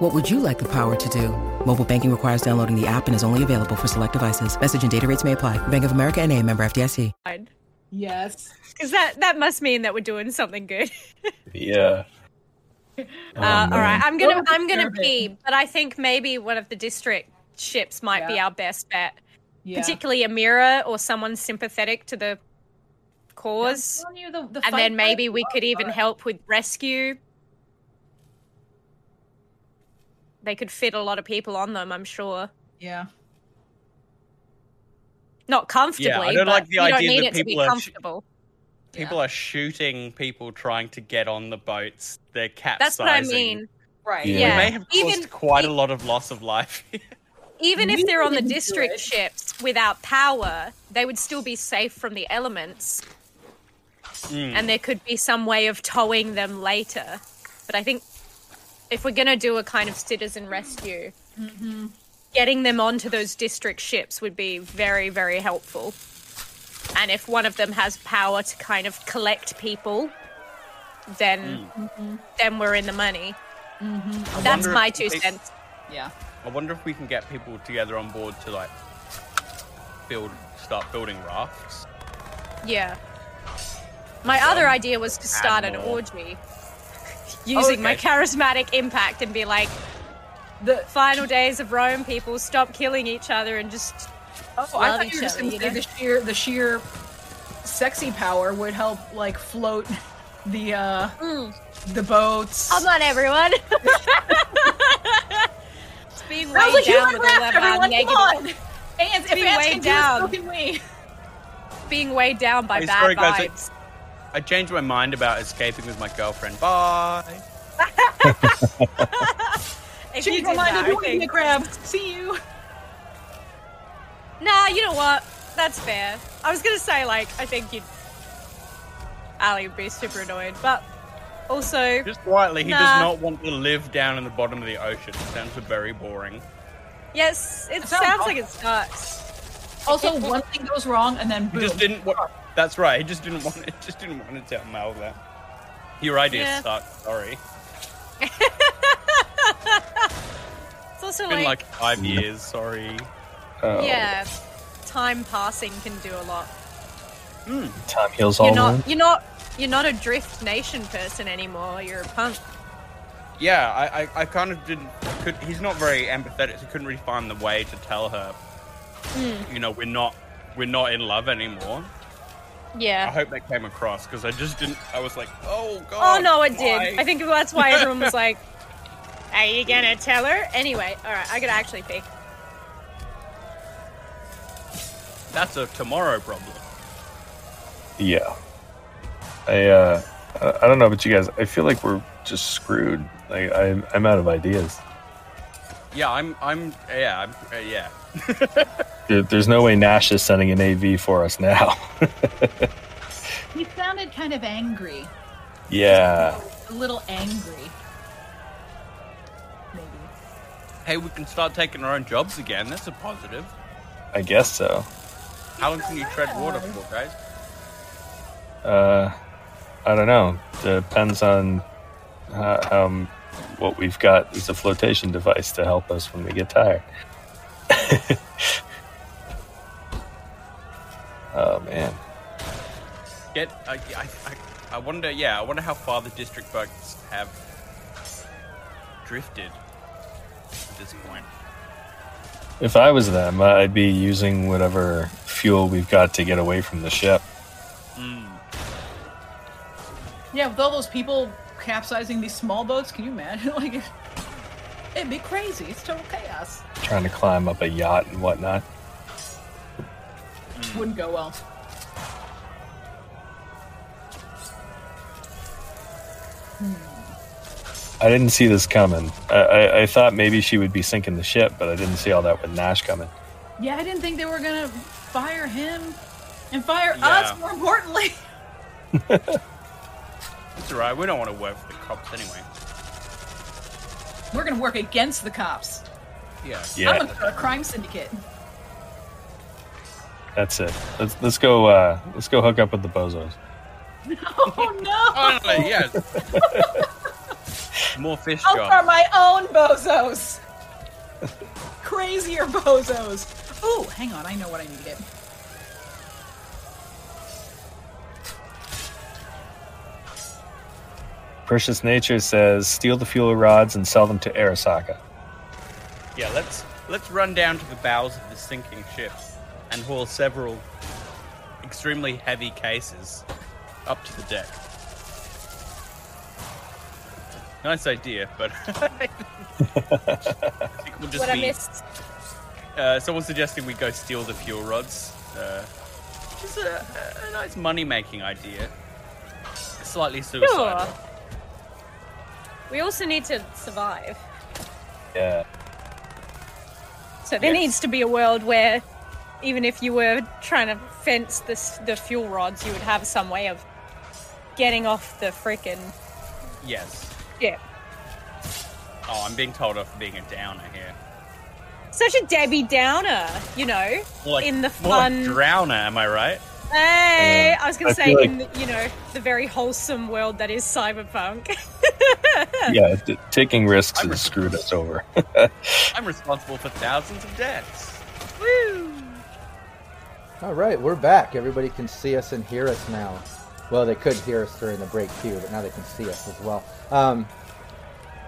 What would you like the power to do? Mobile banking requires downloading the app and is only available for select devices. Message and data rates may apply. Bank of America and a member FDIC. Yes. Because that, that must mean that we're doing something good. Yeah. uh, Oh, all man. right, I'm gonna Well, I'm gonna fair bit. pee, but I think maybe one of the district ships might be our best bet, Yeah. particularly Amira or someone sympathetic to the cause, you, the, the and then maybe we could even help with rescue. They could fit a lot of people on them, I'm sure. Yeah. Not comfortably, Yeah, I don't but like the you don't idea need that it to be people are sh- comfortable. People are shooting people trying to get on the boats. They're capsizing. That's what I mean. Right. Yeah. We Yeah. may have caused Even- quite a lot of loss of life. Even if they're on the district ships without power, they would still be safe from the elements. Mm. And there could be some way of towing them later. But I think if we're going to do a kind of citizen rescue, mm-hmm. getting them onto those district ships would be very, very helpful. And if one of them has power to kind of collect people, then mm. mm-hmm. then we're in the money. Mm-hmm. I That's my two they- cents. Yeah. I wonder if we can get people together on board to like build, start building rafts. Yeah. My other um, idea was to start an more. orgy. Using my okay. charismatic impact and be like, The final days of Rome, people stop killing each other and just. oh, I love thought each you were just gonna say the sheer the sheer sexy power would help like float the uh the boats. Come on, everyone! it's being That weighed a down human with raft, of our negative. come on! Being ants weighed down. do it, so can we. Being weighed down by Hey, bad sorry, guys, I- changed my mind about escaping with my girlfriend. Bye. If Change you my did mind that, to I doing think- the crab. See you. Nah, you know what? That's fair. I was gonna say, like, I think you'd. Ali would be super annoyed, but also. Just quietly, he Nah. does not want to live down in the bottom of the ocean. It sounds very boring. Yes, it sounds sounds like it sucks. Also, one thing goes wrong, and then He boom. just didn't want. That's right. He just didn't want. It just didn't want to tell Mal that. Your idea Yeah. sucked. Sorry. It's also It's been like, like five years. Sorry. Oh, yeah, time passing can do a lot. Time heals all You're not, wounds. you're not, you're not a drift nation person anymore. You're a punk. Yeah, I, I, I kind of didn't. Could, he's not very empathetic. So couldn't really find the way to tell her. Hmm. You know, we're not. We're not in love anymore. I hope that came across because I just didn't. I was like, oh god. Oh no, it why?" did. I think that's why everyone was like, "Are you gonna tell her?" Anyway, all right, I gotta actually pee. that's a tomorrow problem. Yeah. I uh, I I don't know about you guys. I feel like we're just screwed. Like I, I'm out of ideas. Yeah, I'm. I'm. Yeah. I'm. Uh, yeah. There, there's no way Nash is sending an AV for us now. He sounded kind of angry. yeah. A little angry. Maybe. Hey, we can start taking our own jobs again. That's a positive. I guess so. How long can you tread water for, guys? Uh, I don't know. Depends on how, how m- what we've got is a flotation device to help us when we get tired. oh man. Get. I, I, I, I wonder. Yeah, I wonder how far the district boats have drifted at this point. If I was them, I'd be using whatever fuel we've got to get away from the ship. Mm. Yeah, with all those people capsizing these small boats, can you imagine? like, it- it'd be crazy. It's total chaos. Trying to climb up a yacht and whatnot. Mm. Wouldn't go well. Hmm. I didn't see this coming. I, I, I thought maybe she would be sinking the ship, but I didn't see all that with Nash coming. Yeah, I didn't think they were gonna fire him. And fire Yeah. us, more importantly. It's alright. We don't want to work for the cops anyway. We're gonna work against the cops. Yeah. Yeah. I'm gonna start a crime syndicate. That's it. Let's let's go. Uh, let's go hook up with the bozos. Oh no! Finally, yes. More fish I'll jobs. start my own bozos. Crazier bozos. Ooh, hang on, I know what I needed. Precious Nature says steal the fuel rods and sell them to Arasaka. Yeah, let's let's run down to the bows of the sinking ship and haul several extremely heavy cases up to the deck. Nice idea, but I think we'll just What I be. missed. Uh, someone suggesting we go steal the fuel rods, uh, which is a, a- a nice money-making idea. Slightly suicidal. Sure. We also need to survive. Yeah. So there Yes. needs to be a world where, even if you were trying to fence the the fuel rods, you would have some way of getting off the freaking Yes. ship. Oh, I'm being told off for being a downer here. Such a Debbie Downer, you know, More like, in the more like fun. drowner, am I right? Hey, Uh, I was going to say like- in the, you know the very wholesome world that is cyberpunk. Yeah. t- taking risks I'm has screwed us over. I'm responsible for thousands of deaths. Woo! All right, we're back. Everybody can see us and hear us now. Well, they could hear us during the break too, but now they can see us as well. Um,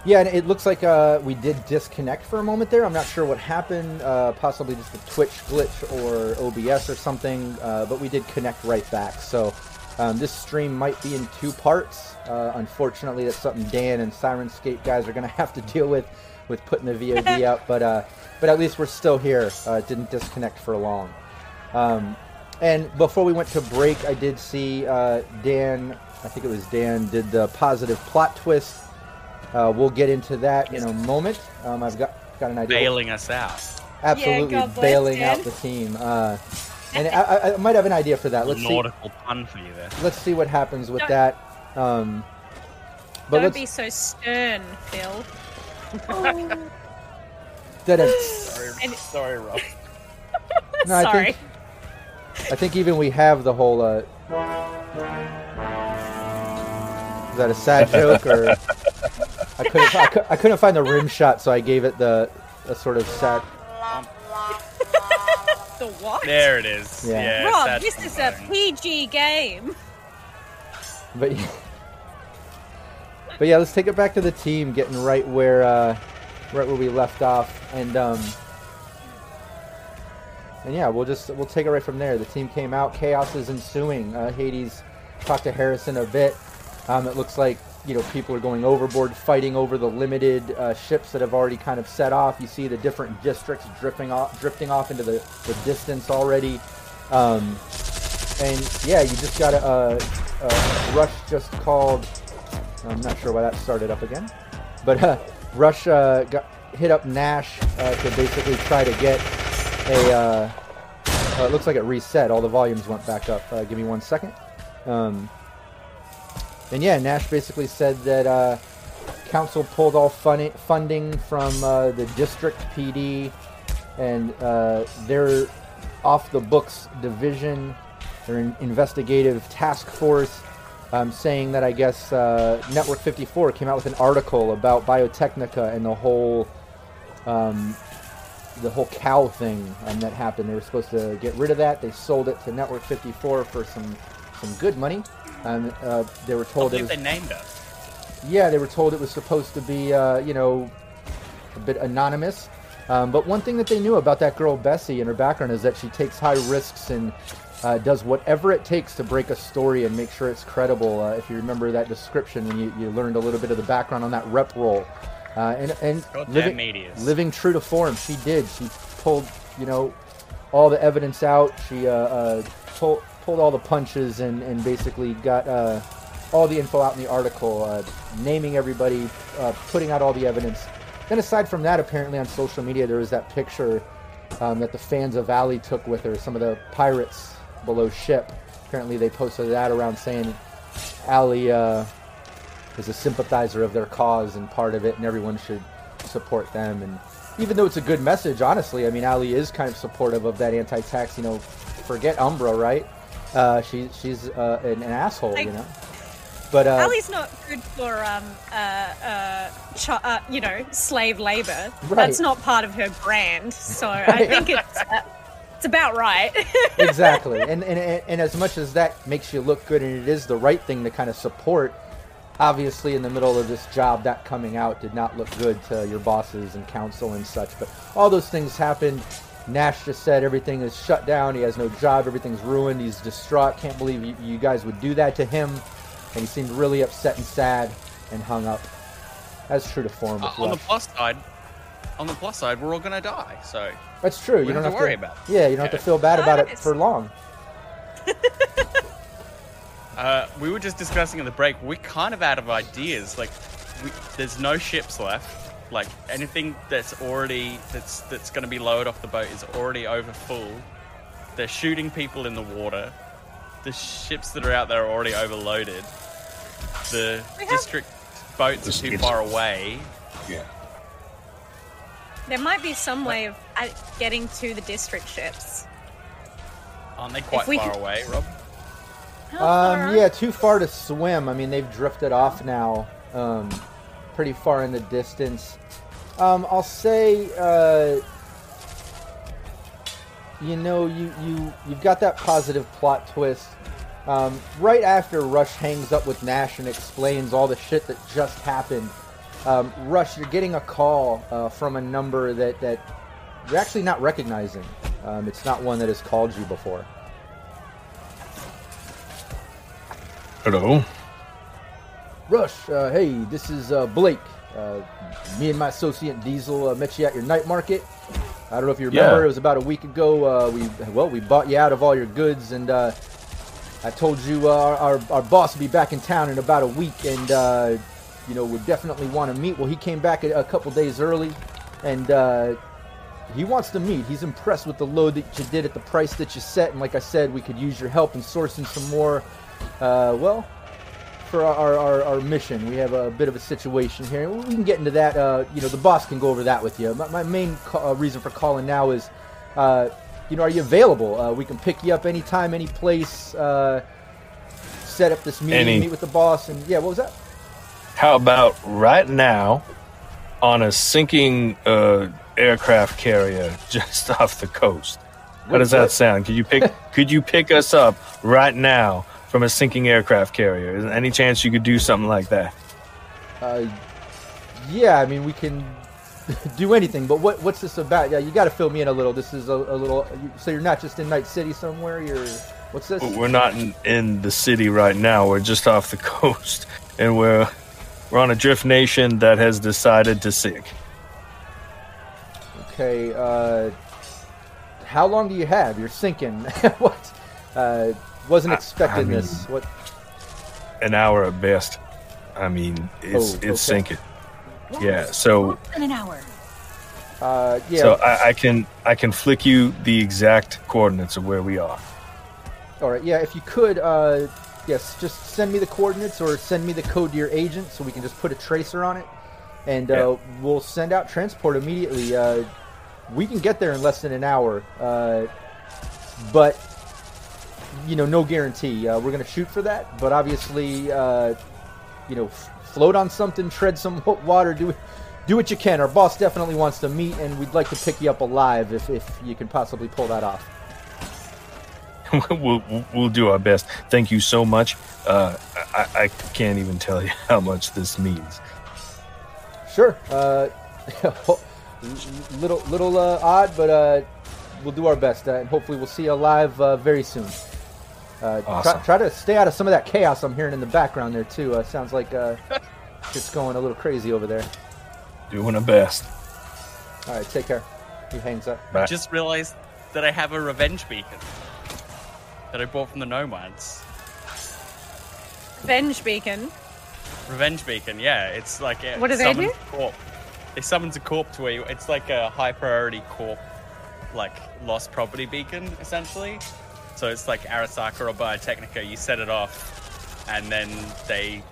yeah, and it looks like uh, we did disconnect for a moment there. I'm not sure what happened. Uh, possibly just a Twitch glitch or OBS or something. Uh, but we did connect right back. So um, this stream might be in two parts. Uh, unfortunately, that's something Dan and Sirenscape guys are going to have to deal with with putting the VOD up. But uh, but at least we're still here. Uh, it didn't disconnect for long. Um, and before we went to break, I did see uh, Dan. I think it was Dan did the positive plot twist. Uh, we'll get into that in a moment. Um, I've got got an idea. Bailing us out. Absolutely Yeah, God bless bailing out the team. Uh, and I, I, I might have an idea for that. Let's see. nautical pun for you there. Let's see what happens with Don't- that. Um, but Don't let's. be so stern, Phil. da-da. Sorry, And- sorry, Rob. No, I Sorry. think, I think even we have the whole. Uh, is that a sad joke or? I couldn't. I, cou- I couldn't find the rim shot, so I gave it the a sort of sad. The what? There it is. Yeah. Yeah, Rob, this is a. PG game. But yeah. but yeah, let's take it back to the team, getting right where uh, right where we left off, and um, and yeah, we'll just we'll take it right from there. The team came out, chaos is ensuing. Uh, Hades talked to Harrison a bit. Um, it looks like you know people are going overboard, fighting over the limited uh, ships that have already kind of set off. You see the different districts drifting off, drifting off into the, the distance already. Um, and yeah, you just got a, uh uh Rush just called. I'm not sure why that started up again, but uh, Rush uh, got hit up Nash uh, to basically try to get a. It looks like it reset. All the volumes went back up. Give me one second. Um, and yeah, Nash basically said that uh, council pulled all fun- funding from uh, the district PD, and uh, their off the books division, their in- investigative task force, um, saying that I guess uh, Network 54 came out with an article about Biotechnica and the whole um, the whole cow thing um, that happened. They were supposed to get rid of that. They sold it to Network 54 for some some good money. Um, uh, they were I told it was they named us. yeah, they were told it was supposed to be, uh, you know, a bit anonymous. Um, but one thing that they knew about that girl Bessie and her background is that she takes high risks and uh, does whatever it takes to break a story and make sure it's credible. Uh, if you remember that description when you, you learned a little bit of the background on that rep roll, uh, and and living, living true to form, she did. She pulled, you know, all the evidence out. She uh, uh, pulled all the punches and and basically got uh, all the info out in the article, uh, naming everybody, uh, putting out all the evidence. Then aside from that, apparently on social media there was that picture um, that the fans of Valley took with her. Some of the pirates below ship. Apparently, they posted that around saying Ali uh, is a sympathizer of their cause and part of it, and everyone should support them. And even though it's a good message, honestly, I mean, Ali is kind of supportive of that anti-tax. You know, forget Umbra, right? Uh, she she's uh, an, an asshole, Like- you know. But uh, Ali's not good for um uh uh, ch- uh you know slave labor. Right. That's not part of her brand. So I think it's uh, it's about right. exactly. And, and and and as much as that makes you look good, and it is the right thing to kind of support. Obviously, in the middle of this job, that coming out did not look good to your bosses and council and such. But all those things happened. Nash just said everything is shut down. He has no job. Everything's ruined. He's distraught. Can't believe you, you guys would do that to him. And he seemed really upset and sad and hung up. That's true to form Uh, with on the plus side, on the plus side, we're all gonna die. So That's true. You don't don't have have to worry about it. Yeah, you don't have to feel bad about it for long. uh, we were just discussing in the break. We're kind of out of ideas. Like, we, there's no ships left. Like anything that's already that's that's going to be lowered off the boat is already over full. They're shooting people in the water. The ships that are out there are already overloaded. The have- district boats are too is- far away. Yeah. there might be some way of uh, getting to the district ships. Aren't they quite we far could- away, Rob? Um, yeah, too far to swim. I mean, they've drifted off now, um, pretty far in the distance. Um, I'll say, uh, you know, you you you've got that positive plot twist. Um, right after Rush hangs up with Nash and explains all the shit that just happened, um, Rush, you're getting a call uh, from a number that that you're actually not recognizing. Um, it's not one that has called you before. Hello. Rush, uh, hey, this is uh, Blake. Uh, me and my associate Diesel uh, met you at your night market. I don't know if you remember, Yeah. it was about a week ago. Uh, we well, we bought you out of all your goods, and uh, I told you uh, our, our our boss will be back in town in about a week, and uh, you know would definitely want to meet. Well, he came back a, a couple days early, and uh, he wants to meet. He's impressed with the load that you did at the price that you set, and like I said, we could use your help in sourcing some more. Uh, well, for our, our, our mission. We have a bit of a situation here. We can get into that. Uh, you know, the boss can go over that with you. My, my main uh, reason for calling now is, uh, you know, are you available? Uh, we can pick you up anytime, any place. Uh, set up this meeting, Any- meet with the boss, and yeah, what was that? How about right now on a sinking uh, aircraft carrier just off the coast? How does that sound? Could you pick could you pick us up right now from a sinking aircraft carrier? Is there any chance you could do something like that? Uh, yeah, I mean, we can do anything. But what what's this about? Yeah, you got to fill me in a little. This is a, a little. So you're not just in Night City somewhere. You're what's this? We're not in, in the city right now. We're just off the coast, and we're we're on a drift nation that has decided to sink. Okay, uh, how long do you have? You're sinking. what? Uh, wasn't expecting I mean- this. What? An hour at best. I mean, it's Oh, it's okay. sinking. Yeah. So In an hour. Uh, yeah. so I, I can I can flick you the exact coordinates of where we are. all right. Yeah. If you could, uh, yes, just send me the coordinates or send me the code to your agent so we can just put a tracer on it, and uh, we'll send out transport immediately. Uh, we can get there in less than an hour, uh, but you know, no guarantee. Uh, we're gonna shoot for that, but obviously, uh, you know, f- float on something, tread some water, do do what you can. Our boss definitely wants to meet, and we'd like to pick you up alive if, if you can possibly pull that off. we'll, we'll- we'll do our best. Thank you so much. Uh, I, I can't even tell you how much this means. Sure. Uh, little little uh, odd, but uh, we'll do our best, uh, and hopefully we'll see you alive uh, very soon. Uh, try, Awesome. try to stay out of some of that chaos I'm hearing in the background there too. Uh, sounds like uh, it's going a little crazy over there. Doing the best. All right, take care. He hangs up. Bye. Just realized that I have a revenge beacon that I bought from the nomads. Revenge beacon. Revenge beacon, yeah. It's like it What do they summons do? a Corp. It summons a corp to where you, it's like a high priority corp, like lost property beacon, essentially. So it's like Arasaka or Biotechnica. You set it off, and then they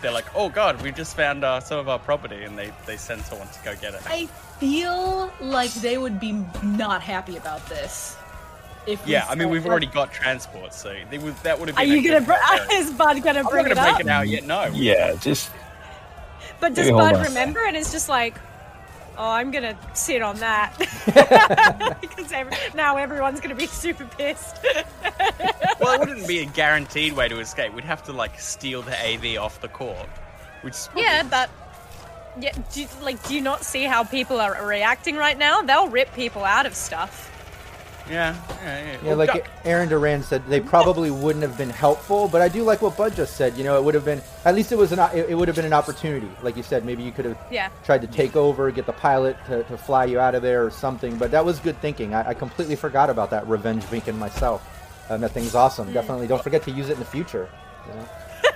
they're like, "Oh God, we just found uh, some of our property," and they they send someone to go get it. I feel like they would be not happy about this. If yeah, I mean we've like, already got transport, so they would that would have been. Are you gonna? Br- is Bud gonna I'm bring not it gonna up? break it out yet. No. Yeah, just But does Bud remember? And it's just like, oh, I'm gonna sit on that because every- now everyone's gonna be super pissed. Well, it wouldn't be a guaranteed way to escape. We'd have to like steal the AV off the court, which probably- yeah, but yeah, do you, like, do you not see how people are reacting right now? They'll rip people out of stuff. Yeah, yeah, yeah. Yeah, Well, like Duck- Aaron Duran said, they probably wouldn't have been helpful. But I do like what Bud just said. You know, it would have been at least it was an it, it would have been an opportunity. Like you said, maybe you could have Yeah. tried to take over, get the pilot to, to fly you out of there or something. But that was good thinking. I, I completely forgot about that revenge beacon myself. Um, that thing's awesome. Definitely don't forget to use it in the future. You know?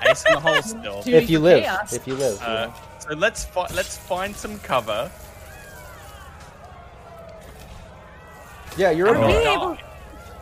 ace in the hole still. If you live, chaos. if you live. you Uh, know? so let's fi- let's find some cover. Yeah, you're above, able?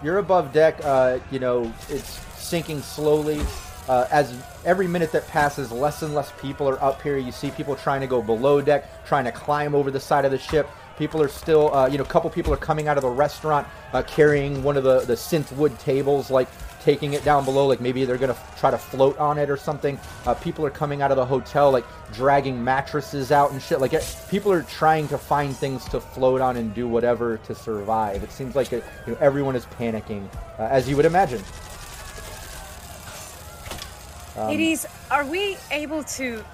you're above deck. Uh, you know, it's sinking slowly. Uh, as every minute that passes, less and less people are up here. You see people trying to go below deck, trying to climb over the side of the ship. People are still, uh, you know, a couple people are coming out of the restaurant uh, carrying one of the, the synth wood tables, like taking it down below, like maybe they're going to try to float on it or something. Uh, people are coming out of the hotel, like dragging mattresses out and shit. Like it, people are trying to find things to float on and do whatever to survive. It seems like it, you know, everyone is panicking, uh, as you would imagine. Um, Ladies, are we able to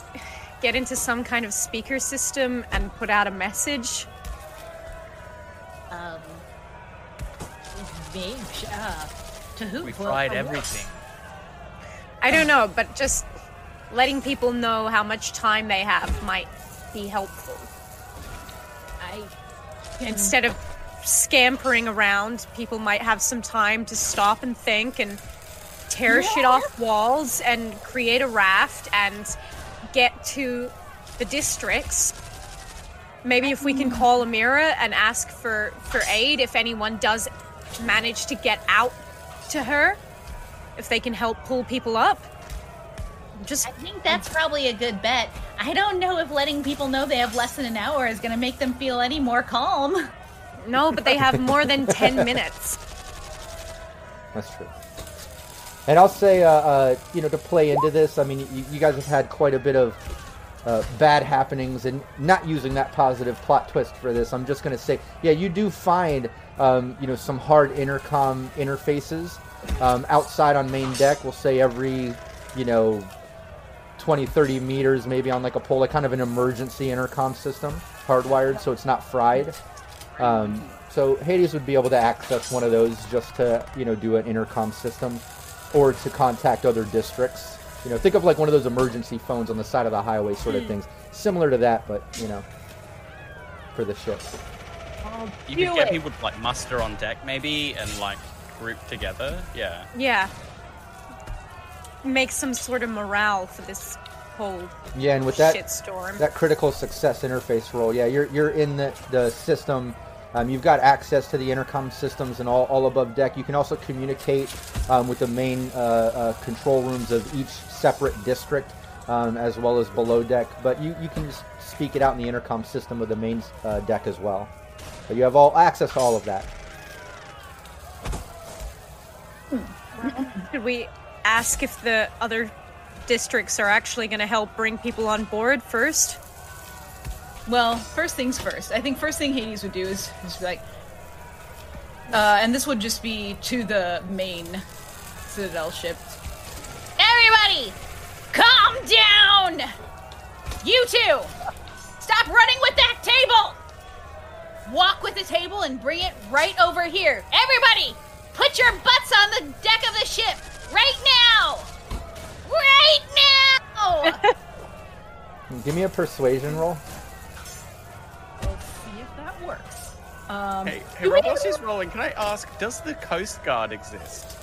get into some kind of speaker system and put out a message? Um, maybe, uh, to who? We've tried everything. I don't know, but just letting people know how much time they have might be helpful. I can, Instead of scampering around, people might have some time to stop and think and tear shit off walls and create a raft and get to the districts. Maybe if we can hmm. call Amira and ask for, for aid if anyone does manage to get out to her, if they can help pull people up. Just I think that's probably a good bet. I don't know if letting people know they have less than an hour is going to make them feel any more calm. no, but they have more than 10 minutes. That's true. And I'll say, uh, uh, you know, to play into this, I mean, you, you guys have had quite a bit of uh, bad happenings, and not using that positive plot twist for this, I'm just going to say, yeah, you do find, um, you know, some hard intercom interfaces um, outside on main deck. We'll say every, you know, 20, 30 meters, maybe on like a pole, like kind of an emergency intercom system, hardwired, so it's not fried. Um, so Hades would be able to access one of those just to, you know, do an intercom system, or to contact other districts. You know, think of like one of those emergency phones on the side of the highway, sort of things, similar to that, but you know, for the ship. You Do could get it. people to like muster on deck maybe and like group together. Yeah. Yeah. Make some sort of morale for this whole Yeah, and with that shitstorm. that critical success interface role, yeah, you're you're in the the system. Um, you've got access to the intercom systems and all, all above deck. You can also communicate um, with the main uh, uh, control rooms of each separate district, um, as well as below deck. But you, you can just speak it out in the intercom system of the main uh, deck as well. But you have all access to all of that. Should we ask if the other districts are actually going to help bring people on board first? Well, first things first. I think first thing Hades would do is, is be like, uh, and this would just be to the main Citadel ship. Everybody, calm down! You two, stop running with that table! Walk with the table and bring it right over here. Everybody, put your butts on the deck of the ship right now! Right now! Give me a persuasion roll. We'll see if that works. Um, Hey, hey Rob, need whilst to- she's rolling, can I ask, does the Coast Guard exist?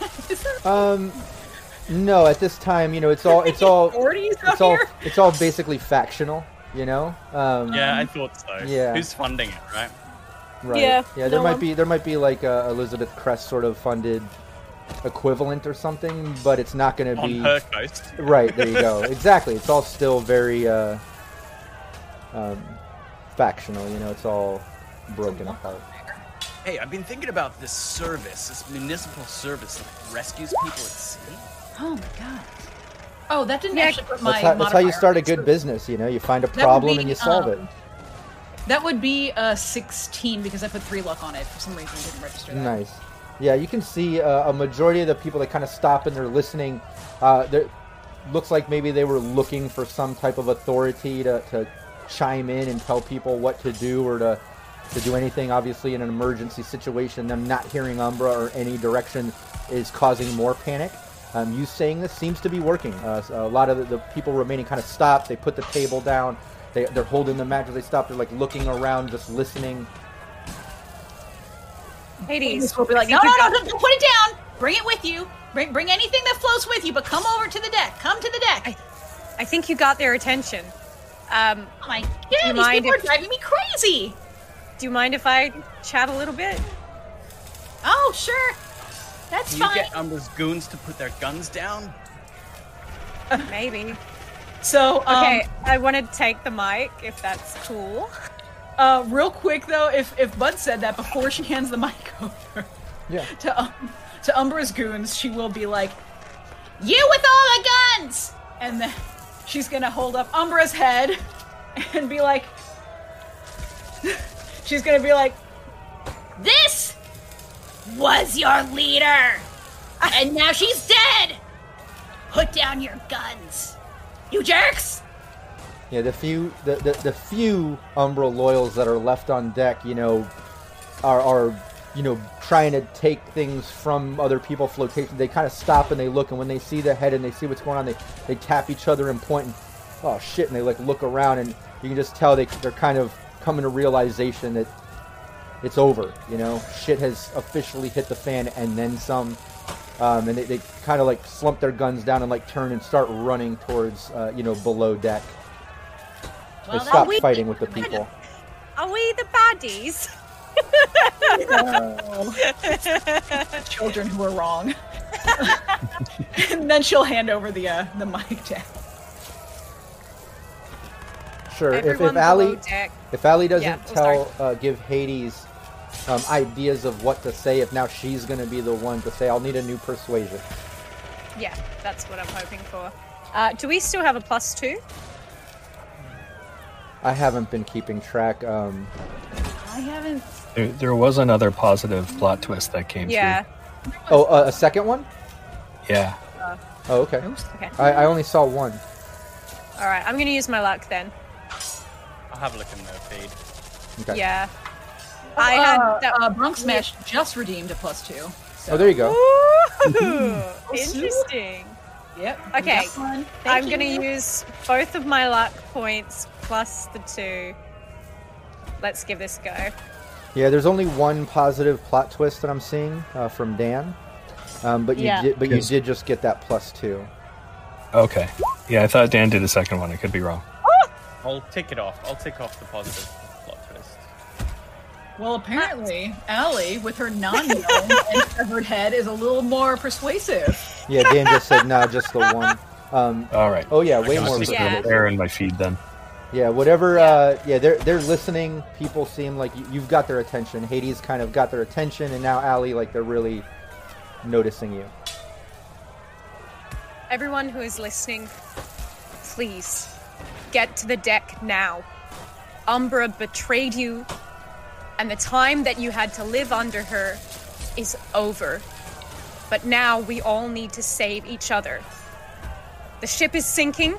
Um, no, at this time, you know, it's all it's all it's all, it's all basically factional. You know. Um, Yeah, I thought so. yeah. Who's funding it, right? Right. Yeah, Yeah. There no might one- be there might be like a Elizabeth Crest sort of funded equivalent or something, but it's not going to On be her coast. right. There you go. exactly. It's all still very uh, um, factional. You know, it's all broken apart. Hey, I've been thinking about this service, this municipal service that rescues people at sea. Oh my god. Oh, that didn't Yeah, actually put my. That's how, that's how you start a good it. business. You know, you find a problem be, and you solve um, it. That would be a 16 because I put three luck on it. For some reason, I didn't register that. Nice. Yeah, you can see uh, a majority of the people that kind of stop and they're listening. Uh, there looks like maybe they were looking for some type of authority to, to chime in and tell people what to do or to to do anything. Obviously, in an emergency situation, them not hearing Umbra or any direction is causing more panic. Um, you saying this seems to be working. Uh, so a lot of the, the people remaining kind of stop. They put the table down. They, they're holding the match as they stop. They're like looking around, just listening. Hades. We'll be like, I no, think no, no, got- don't, don't put it down. Bring it with you. Bring, bring anything that floats with you, but come over to the deck. Come to the deck. I think you got their attention. Um, oh my you god, these mind people if- are driving me crazy. do you mind if I chat a little bit? Oh, sure. That's Can you get Umbra's goons to put their guns down? Maybe. So, um, Okay, I want to take the mic if that's cool. uh, real quick though, if if Bud said that before she hands the mic over Yeah. to um, to Umbra's goons, she will be like, "You with all the guns!" And then she's gonna hold up Umbra's head and be like, she's gonna be like, This was your leader, and now she's dead. Put down your guns, you jerks. Yeah, the few the, the, the few Umbral loyals that are left on deck, you know, are are you know trying to take things from other people flotation. They kind of stop and they look, and when they see the head and they see what's going on, they they tap each other and point. And, oh shit! And they like look around, and you can just tell they they're kind of coming to realization that it's over. You know, shit has officially hit the fan, and then some. Um, and they, they kind of like slump their guns down and like turn and start running towards uh, you know below deck. Well, they stop we- fighting with the people. Are we the baddies? "Children who are wrong." and then she'll hand over the uh, the mic to. Sure. If, Everyone if Allie below if Allie doesn't Yeah, oh, tell uh, give Hades um, ideas of what to say, if now she's going to be the one to say, "I'll need a new persuasion." Yeah, that's what I'm hoping for. Uh, do we still have a plus two? I haven't been keeping track. Um, I haven't. There, there was another positive plot twist that came Yeah. oh, uh, a second one? through. Yeah. Oh, okay. Okay. I, I only saw one. All right. I'm gonna use my luck then. I'll have a look in the feed. Okay. Yeah. I had uh, that. uh, Bronx Smash just redeemed a plus two. So. Oh, there you go. Ooh, interesting. Yep. Okay. got one. Thank I'm gonna use both of my luck points plus the two. Let's give this a go. Yeah, there's only one positive plot twist that I'm seeing uh, from Dan. Um, but you Yeah. did, but you did just get that plus two. Okay. Yeah, I thought Dan did the second one. I could be wrong. I'll tick it off. I'll tick off the positive plot twist. Well, apparently, Allie, with her non-gnome and severed head, is a little more persuasive. Yeah, Dan just said no, just the one. Um, All right. oh yeah, way more. it. Just Yeah. persuasive. Error in my feed then. Yeah, whatever. Uh, yeah, they're they're listening. People seem like you, you've got their attention. Hades kind of got their attention, and now Allie, like they're really noticing you. Everyone who is listening, please get to the deck now. Umbra betrayed you, and the time that you had to live under her is over. But now we all need to save each other. The ship is sinking.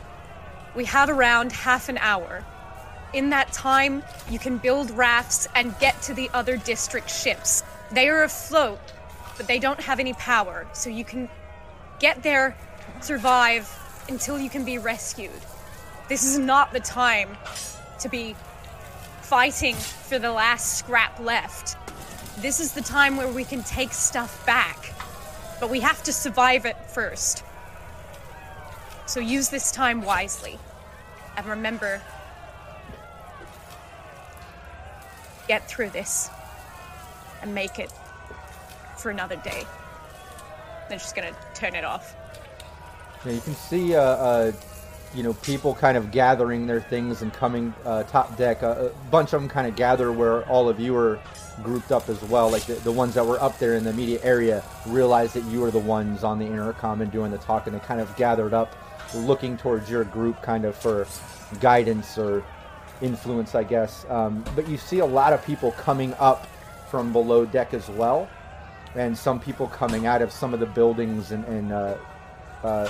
We have around half an hour. In that time, you can build rafts and get to the other district ships. They are afloat, but they don't have any power, so you can get there, survive until you can be rescued. This is not the time to be fighting for the last scrap left. This is the time where we can take stuff back, but we have to survive it first. So use this time wisely. And remember get through this and make it for another day. They're just gonna turn it off. Yeah, you can see, uh, uh, you know, people kind of gathering their things and coming uh, top deck. Uh, a bunch of them kind of gather where all of you are grouped up as well. Like the, the ones that were up there in the immediate area realized that you were the ones on the intercom and doing the talking. They kind of gathered up, looking towards your group, kind of for guidance or influence, I guess. Um, but you see a lot of people coming up from below deck as well, and some people coming out of some of the buildings and, and uh, uh,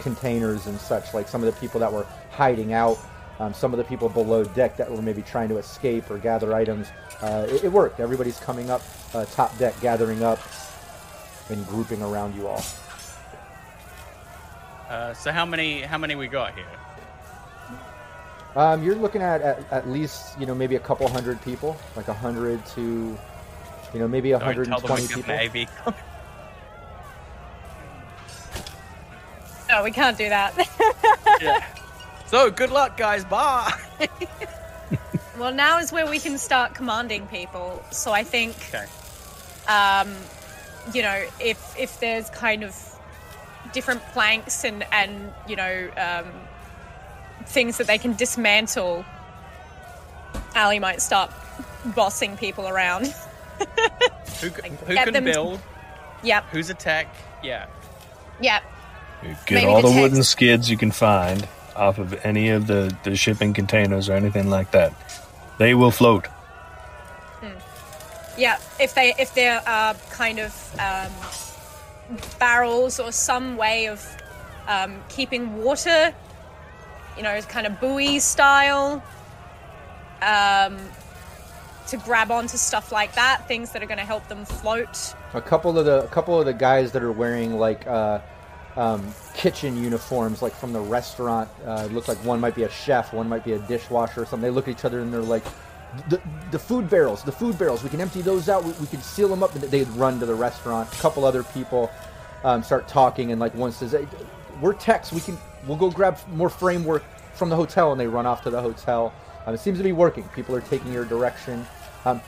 containers and such. Like some of the people that were hiding out, um, some of the people below deck that were maybe trying to escape or gather items. Uh, it, it worked. Everybody's coming up uh, top deck, gathering up, and grouping around you all. Uh, so how many how many we got here? Um, you're looking at, at at least you know maybe a couple hundred people, like a hundred to you know maybe Don't tell them 120 people. an No, we can't do that. yeah. So good luck, guys. Bye. well, now is where we can start commanding people. So I think, okay. um, you know, if if there's kind of different planks and and you know um, things that they can dismantle, Ali might start bossing people around. Who, Like, who can to- build? Yep, Who's attack? Yeah. yep. Get Maybe all the the, text- wooden skids you can find off of any of the, the shipping containers or anything like that. They will float. Yeah, if they if there are kind of um, barrels or some way of um, keeping water, you know, kind of buoy style, um, to grab onto stuff like that, things that are going to help them float. A couple of the a couple of the guys that are wearing like uh, um, kitchen uniforms, like from the restaurant, uh, looks like one might be a chef, one might be a dishwasher or something. They look at each other and they're like, "The the food barrels, the food barrels. We can empty those out. We, we can seal them up." And they'd run to the restaurant. A couple other people um, start talking, and like one says, hey, "We're techs. We can we'll go grab more framework from the hotel," and they run off to the hotel. Um, it seems to be working. People are taking your direction. Um,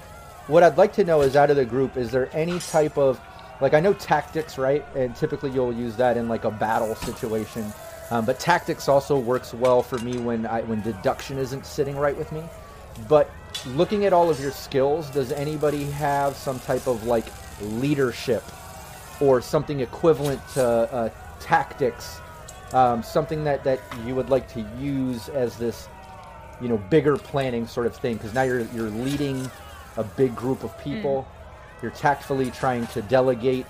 what I'd like to know is out of the group, is there any type of like I know tactics, right? And typically you'll use that in like a battle situation. Um, but tactics also works well for me when I when deduction isn't sitting right with me. But looking at all of your skills, does anybody have some type of like leadership or something equivalent to uh, tactics? Um, something that that you would like to use as this you know bigger planning sort of thing because now you're you're leading a big group of people you're tactfully trying to delegate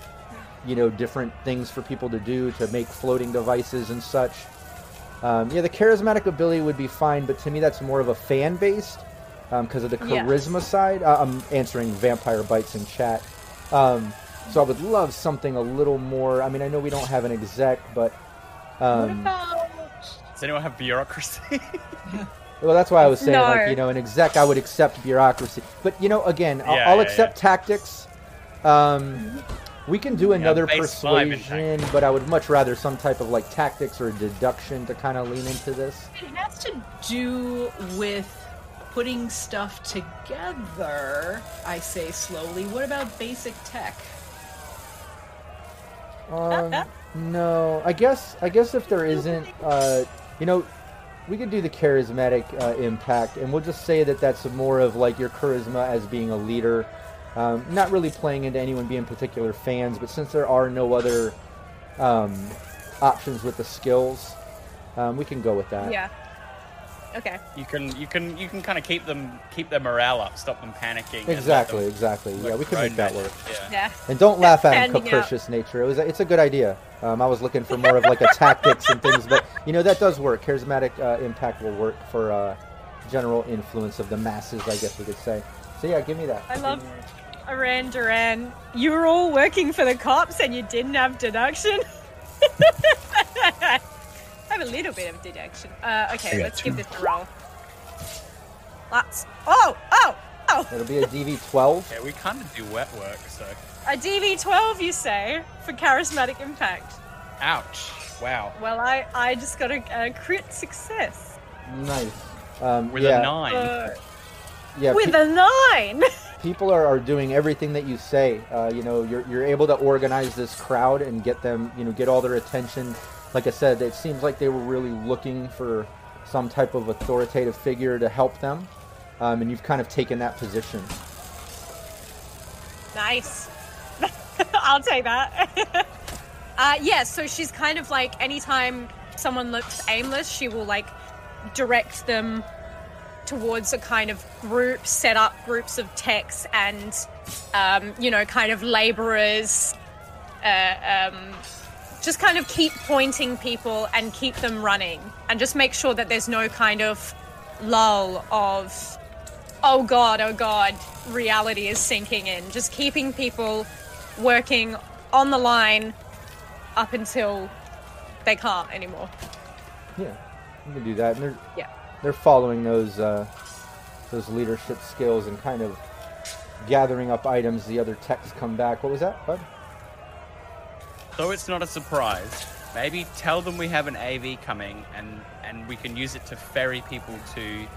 you know different things for people to do to make floating devices and such um, yeah the charismatic ability would be fine but to me that's more of a fan based because of the Yeah. charisma side uh, i'm answering vampire bites in chat um, so i would love something a little more i mean i know we don't have an exec but um, Does anyone have bureaucracy? Well, that's why I was saying, No. like, you know, an exec, I would accept bureaucracy. But, you know, again, I'll, Yeah, I'll yeah, accept tactics. Um, we can do another base persuasion, but I would much rather some type of, like, tactics or deduction to kind of lean into this. It has to do with putting stuff together. I say slowly. What about basic tech? Um, no, I guess, I guess if there isn't, uh, you know, we could do the charismatic uh, impact, and we'll just say that that's more of like your charisma as being a leader, um, not really playing into anyone being particular fans. But since there are no other um, options with the skills, um, we can go with that. Yeah. Okay. you can you can you can kind of keep them keep their morale up, stop them panicking. Exactly, them exactly. Yeah, we can make that work. Yeah. Yeah. And don't laugh at Handing out. capricious nature. It was it's a good idea. Um, I was looking for more of like a tactics and things, but you know that does work. Charismatic uh, impact will work for uh, general influence of the masses, I guess we could say. So yeah, give me that. I love Iran Duran. You were all working for the cops and you didn't have deduction. I have a little bit of deduction. Uh, okay, let's two. give this a roll. Let's. Oh, oh, oh! It'll be a DV12. Yeah, we kind of do wet work, so. A DV12, you say, for charismatic impact. Ouch! Wow. Well, I, I just got a, a crit success Nice. Um, With yeah, a nine. uh, yeah. with pe- a nine. people are, are doing everything that you say. Uh, you know, you're, you're able to organize this crowd and get them, you know, get all their attention. Like I said, it seems like they were really looking for some type of authoritative figure to help them, um, and you've kind of taken that position. Nice. I'll take that. uh, yeah, so she's kind of like anytime someone looks aimless, she will like direct them towards a kind of group, set up groups of techs and, um, you know, kind of laborers. Uh, um, just kind of keep pointing people and keep them running and just make sure that there's no kind of lull of oh god oh god reality is sinking in just keeping people working on the line up until they can't anymore Yeah, you can do that. And they're yeah they're following those uh, those leadership skills and kind of gathering up items. The other techs come back. What was that, bud? Though it's not a surprise, maybe tell them we have an AV coming and and we can use it to ferry people to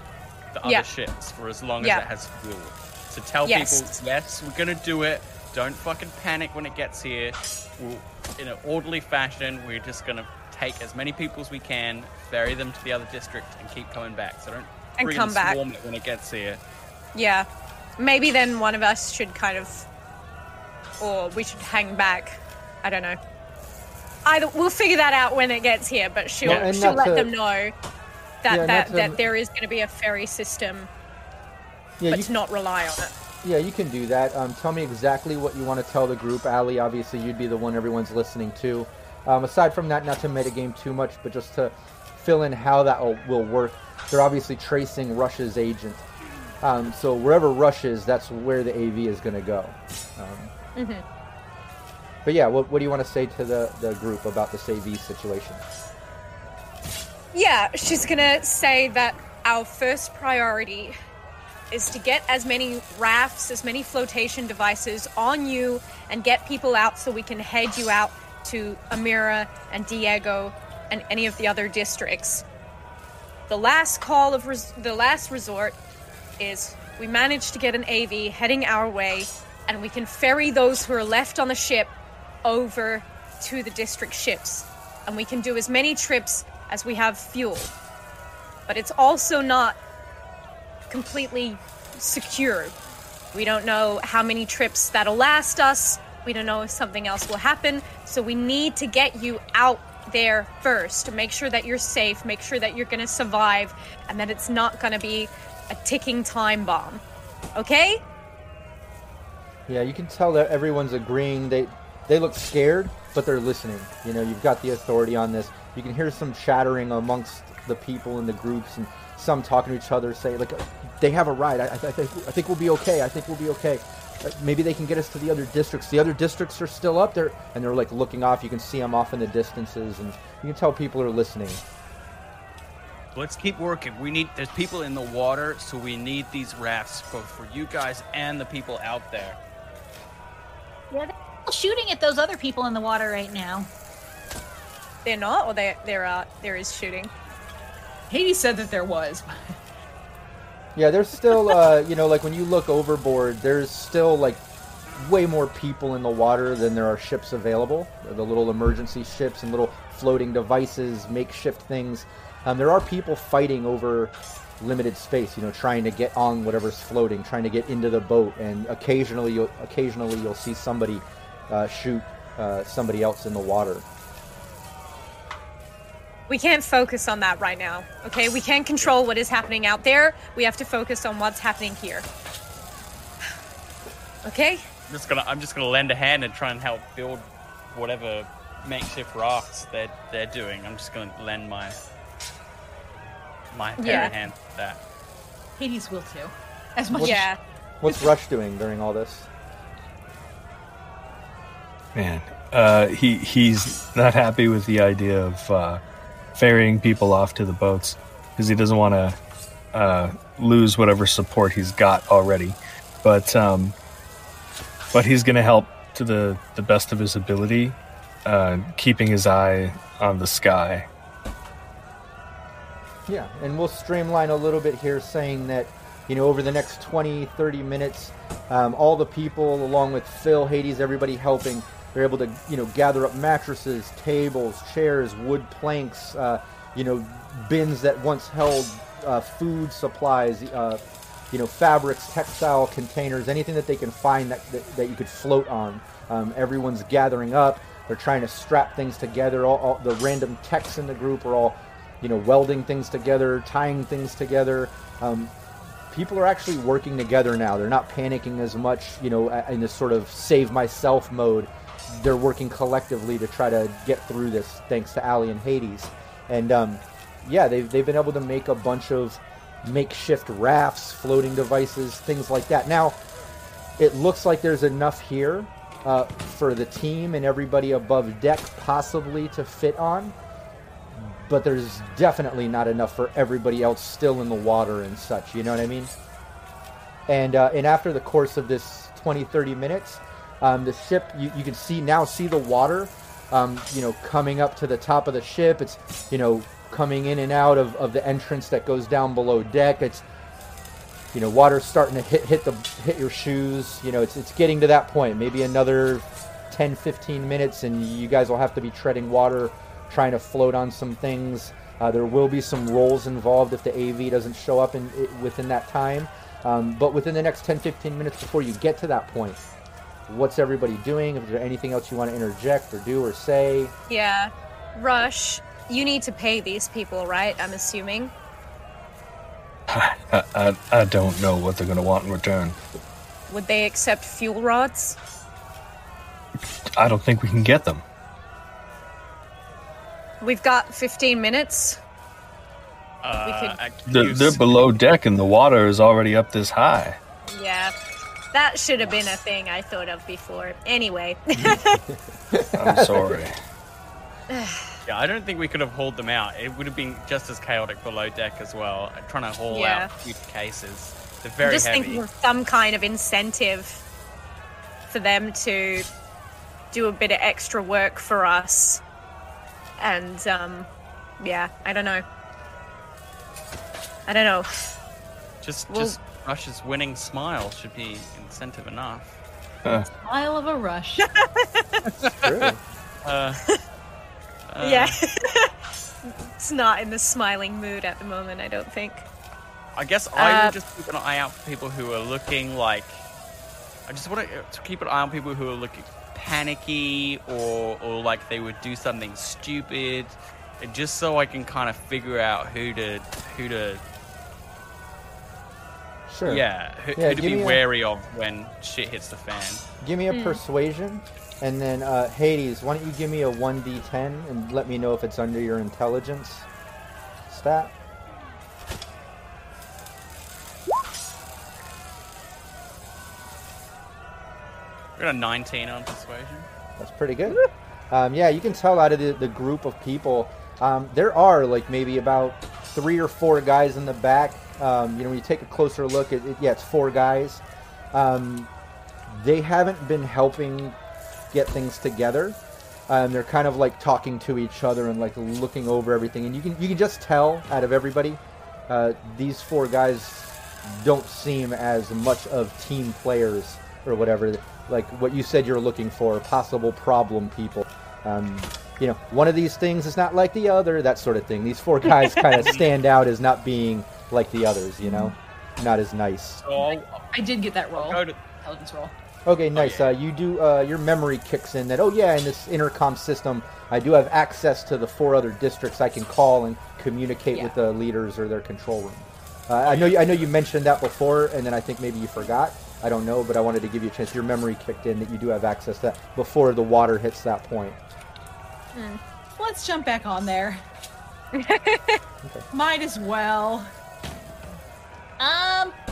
the other Yeah. ships for as long Yeah. as it has fuel. So tell Yes. people, yes, we're gonna do it. Don't fucking panic when it gets here. We'll, in an orderly fashion, we're just gonna take as many people as we can, ferry them to the other district, and keep coming back. So don't And come back. it when it gets here. yeah maybe then one of us should kind of or we should hang back i don't know either we'll figure that out when it gets here but she'll, Yeah, she'll let to- them know Yeah, that that, that there is going to be a ferry system Yeah, but you, to not rely on it yeah, you can do that. Um, tell me exactly what you want to tell the group. Ali, obviously, you'd be the one everyone's listening to. Um, aside from that, not to metagame too much, but just to fill in how that will, will work. They're obviously tracing Rush's agent. Um, so wherever Rush is, that's where the AV is going to go. Um, But yeah, what, what do you want to say to the, the group about this AV situation? Yeah, she's gonna say that our first priority is to get as many rafts, as many flotation devices on you, and get people out so we can head you out to Amira and Diego and any of the other districts. The last call of res- the last resort is we managed to get an AV heading our way, and we can ferry those who are left on the ship over to the district ships, and we can do as many trips as we have fuel. But it's also not completely secure. We don't know how many trips that'll last us. We don't know if something else will happen. So we need to get you out there first make sure that you're safe, make sure that you're going to survive, and that it's not going to be a ticking time bomb. Okay? Yeah, you can tell that everyone's agreeing. They they look scared, but they're listening. You know, you've got the authority on this. You can hear some chattering amongst the people in the groups, and some talking to each other, say like, "They have a ride. I, I, think I think we'll be okay. I think we'll be okay. Uh, Maybe they can get us to the other districts. The other districts are still up there, and they're like looking off. You can see them off in the distances, and you can tell people are listening. Let's keep working. We need there's people in the water, so we need these rafts both for you guys and the people out there. Yeah, they're all shooting at those other people in the water right now. They're not, or they, there, are, there is shooting. Hades said that there was. Yeah, there's still, uh, you know, like when you look overboard, there's still like way more people in the water than there are ships available. The little emergency ships and little floating devices, makeshift things. Um, there are people fighting over limited space, you know, trying to get on whatever's floating, trying to get into the boat, and occasionally, you'll, occasionally you'll see somebody uh, shoot uh, somebody else in the water. We can't focus on that right now, okay? We can't control what is happening out there. We have to focus on what's happening here. Okay? I'm just gonna I'm just gonna lend a hand and try and help build whatever makeshift rafts they're they're doing. I'm just gonna lend my my pair Yeah. of hand to that. Hades will too. As much Yeah. What's Rush doing during all this? Man, uh, he he's not happy with the idea of uh, ferrying people off to the boats because he doesn't want to uh, lose whatever support he's got already. But um, but he's going to help to the the best of his ability, uh, keeping his eye on the sky. Yeah, and we'll streamline a little bit here saying that, you know, over the next 20, 30 minutes, Um, all the people, along with Phil, Hades, everybody helping, they're able to you know gather up mattresses, tables, chairs, wood planks, uh, you know bins that once held uh, food supplies, uh, you know fabrics, textile containers, anything that they can find that that, that you could float on. Um, everyone's gathering up. They're trying to strap things together. All, all the random techs in the group are all, you know, welding things together, tying things together. Um, people are actually working together now. They're not panicking as much, you know, in this sort of save myself mode. They're working collectively to try to get through this, thanks to Ali and Hades. And um, yeah, they've, they've been able to make a bunch of makeshift rafts, floating devices, things like that. Now, it looks like there's enough here uh, for the team and everybody above deck possibly to fit on, but there's definitely not enough for everybody else still in the water and such. You know what I mean? And uh, and after the course of this 20, 30 minutes, um, the ship you, you can see now see the water, um, you know, coming up to the top of the ship. It's you know coming in and out of, of the entrance that goes down below deck. It's you know, water's starting to hit hit the hit your shoes. You know, it's it's getting to that point. Maybe another 10, 15 minutes, and you guys will have to be treading water, trying to float on some things. Uh, there will be some rolls involved if the AV doesn't show up in, within that time. Um, but within the next 10, 15 minutes before you get to that point, what's everybody doing? Is there anything else you want to interject or do or say? Yeah. Rush, you need to pay these people, right? I'm assuming. I, I, I don't know what they're going to want in return. Would they accept fuel rods? I don't think we can get them. We've got 15 minutes. Uh, They're, they're below deck and the water is already up this high. Yeah. That should have been a thing I thought of before. Anyway. I'm sorry. Yeah, I don't think we could have hauled them out. It would have been just as chaotic below deck as well, trying to haul Yeah. out huge cases. They're very I'm just heavy. thinking of some kind of incentive for them to do a bit of extra work for us. And um yeah, I don't know. I don't know. Just, Well- just Rush's winning smile should be incentive enough. Smile of a rush. True. Uh, uh, yeah. it's not in the smiling mood at the moment, I don't think. I guess I Uh, will just keep an eye out for people who are looking like. I just want to keep an eye on people who are looking panicky or or like they would do something stupid, and just so I can kind of figure out who to who to Sure. yeah who, Yeah, who to be me a- wary of when shit hits the fan. Give me a persuasion, and then uh, Hades. Why don't you give me a one d10 and let me know if it's under your intelligence stat? We got a 19 on persuasion. That's pretty good. Um, yeah, you can tell out of the, the group of people, um, there are like maybe about three or four guys in the back. Um, you know, when you take a closer look, at it, yeah, it's four guys. Um, they haven't been helping get things together. Um, they're kind of like talking to each other and like looking over everything, and you can you can just tell out of everybody, uh, these four guys don't seem as much of team players or whatever. Like what you said you're looking for, possible problem people. Um, you know, one of these things is not like the other, that sort of thing. These four guys kind of stand out as not being like the others, you know, not as nice. So I'll, I did get that roll. I'll go to Intelligence roll. Okay, nice. Uh, you do. Uh, your memory kicks in that. Oh yeah, in this intercom system, I do have access to the four other districts. I can call and communicate Yeah. with the leaders or their control room. Uh, I know. You, I know you mentioned that before, and then I think maybe you forgot. I don't know, but I wanted to give you a chance. Your memory kicked in that you do have access to that before the water hits that point. Let's jump back on there. Might as well.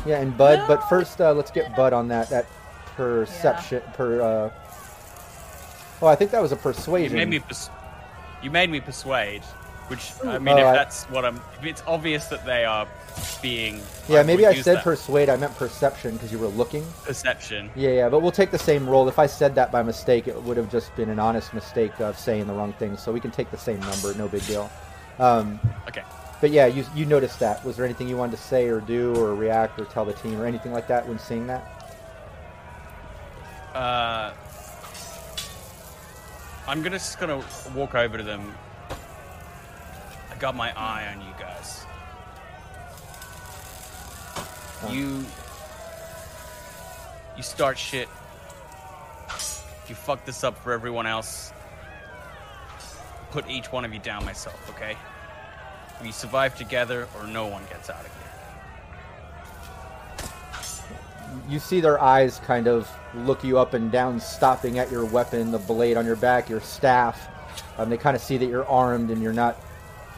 Yeah, and Bud. No. But first, uh, let's get Bud on that. That perception. Per. Uh, oh, I think that was a persuasion. you persuasion. made me pers- you made me persuade, which I mean, Oh, if I- that's what I'm, if it's obvious that they are being, yeah, maybe I said that persuade. I meant perception because you were looking. perception. Yeah, yeah, but we'll take the same roll. If I said that by mistake, it would have just been an honest mistake of saying the wrong thing. So we can take the same number, no big deal. Um, Okay. But yeah, you you noticed that. Was there anything you wanted to say or do or react or tell the team or anything like that when seeing that? Uh, I'm gonna just gonna walk over to them. I got my eye on you guys. You you start shit. You fuck this up for everyone else. Put each one of you down myself, okay? We survive together or no one gets out of here. You see their eyes kind of look you up and down, stopping at your weapon, the blade on your back, your staff. Um, they kind of see that you're armed and you're not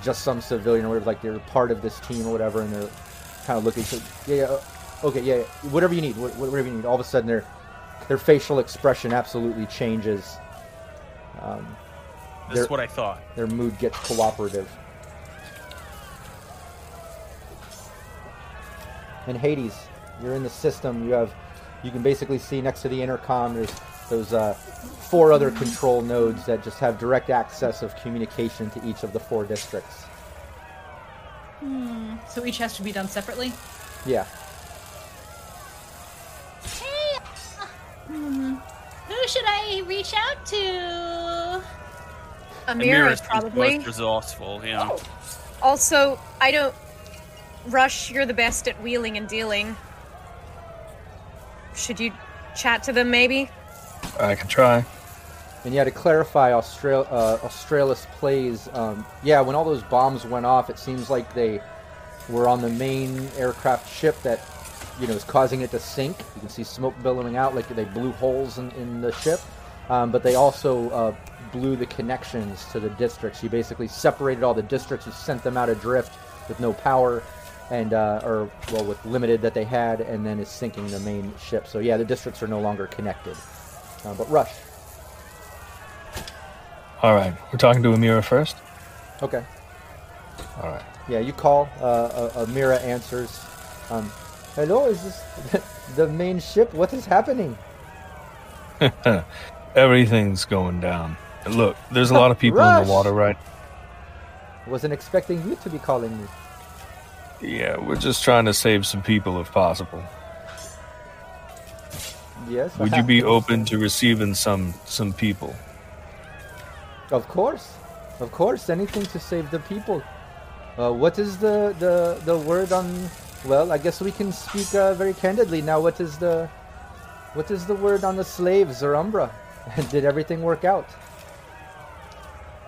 just some civilian or whatever, like you're part of this team or whatever, and they're kind of looking. So, yeah, yeah, okay, yeah, yeah, whatever you need, whatever you need. All of a sudden, their their facial expression absolutely changes. Um, This They're- is what I thought. their mood gets cooperative. In Hades, you're in the system. You have, you can basically see next to the intercom. There's those uh, four other control nodes that just have direct access of communication to each of the four districts. Hmm. So each has to be done separately. Yeah. Hey, uh, hmm, who should I reach out to? Amira, Amira's probably. most resourceful, Yeah. know. Also, I don't. Rush, you're the best at wheeling and dealing. Should you chat to them, maybe? I can try. And yeah, to clarify, Austral- uh, Australis plays. Um, yeah, when all those bombs went off, it seems like they were on the main aircraft ship that, you know, is causing it to sink. You can see smoke billowing out, like they blew holes in, in the ship. Um, but they also uh, blew the connections to the districts. You basically separated all the districts and sent them out adrift with no power, and uh, or well, with limited that they had, and then is sinking the main ship. So yeah, the districts are no longer connected. Uh, but Rush. All right, we're talking to Amira first. Okay. All right. Yeah, you call. Uh, uh, Amira answers. Um, Hello, is this the main ship? What is happening? Everything's going down. Look, there's a lot of people in the water, right? Wasn't expecting you to be calling me. Yeah, we're just trying to save some people if possible. Yes. Would you be open to receiving some some people? Of course, of course. Anything to save the people. Uh, what is the, the the word on? Well, I guess we can speak uh, very candidly now. What is the what is the word on the slaves or Umbra? Did everything work out?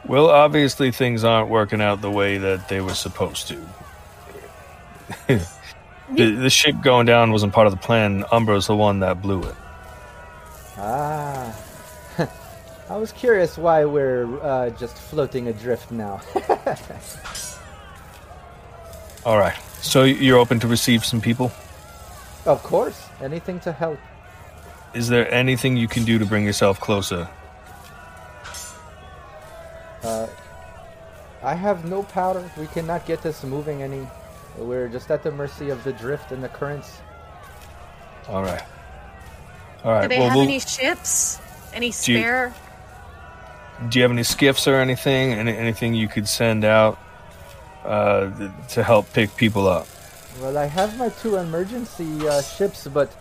Well, obviously things aren't working out the way that they were supposed to. the, the ship going down wasn't part of the plan. Umbra's the one that blew it. Ah. I was curious why we're uh, just floating adrift now. All right. So you're open to receive some people? of course, anything to help. Is there anything you can do to bring yourself closer? Uh, I have no power. We cannot get this moving any. We're just at the mercy of the drift and the currents. All right. All right. Do they well, have we'll- any ships? Any you- spare? do you have any skiffs or anything? Any, anything you could send out uh, th- to help pick people up? Well, I have my two emergency uh, ships, but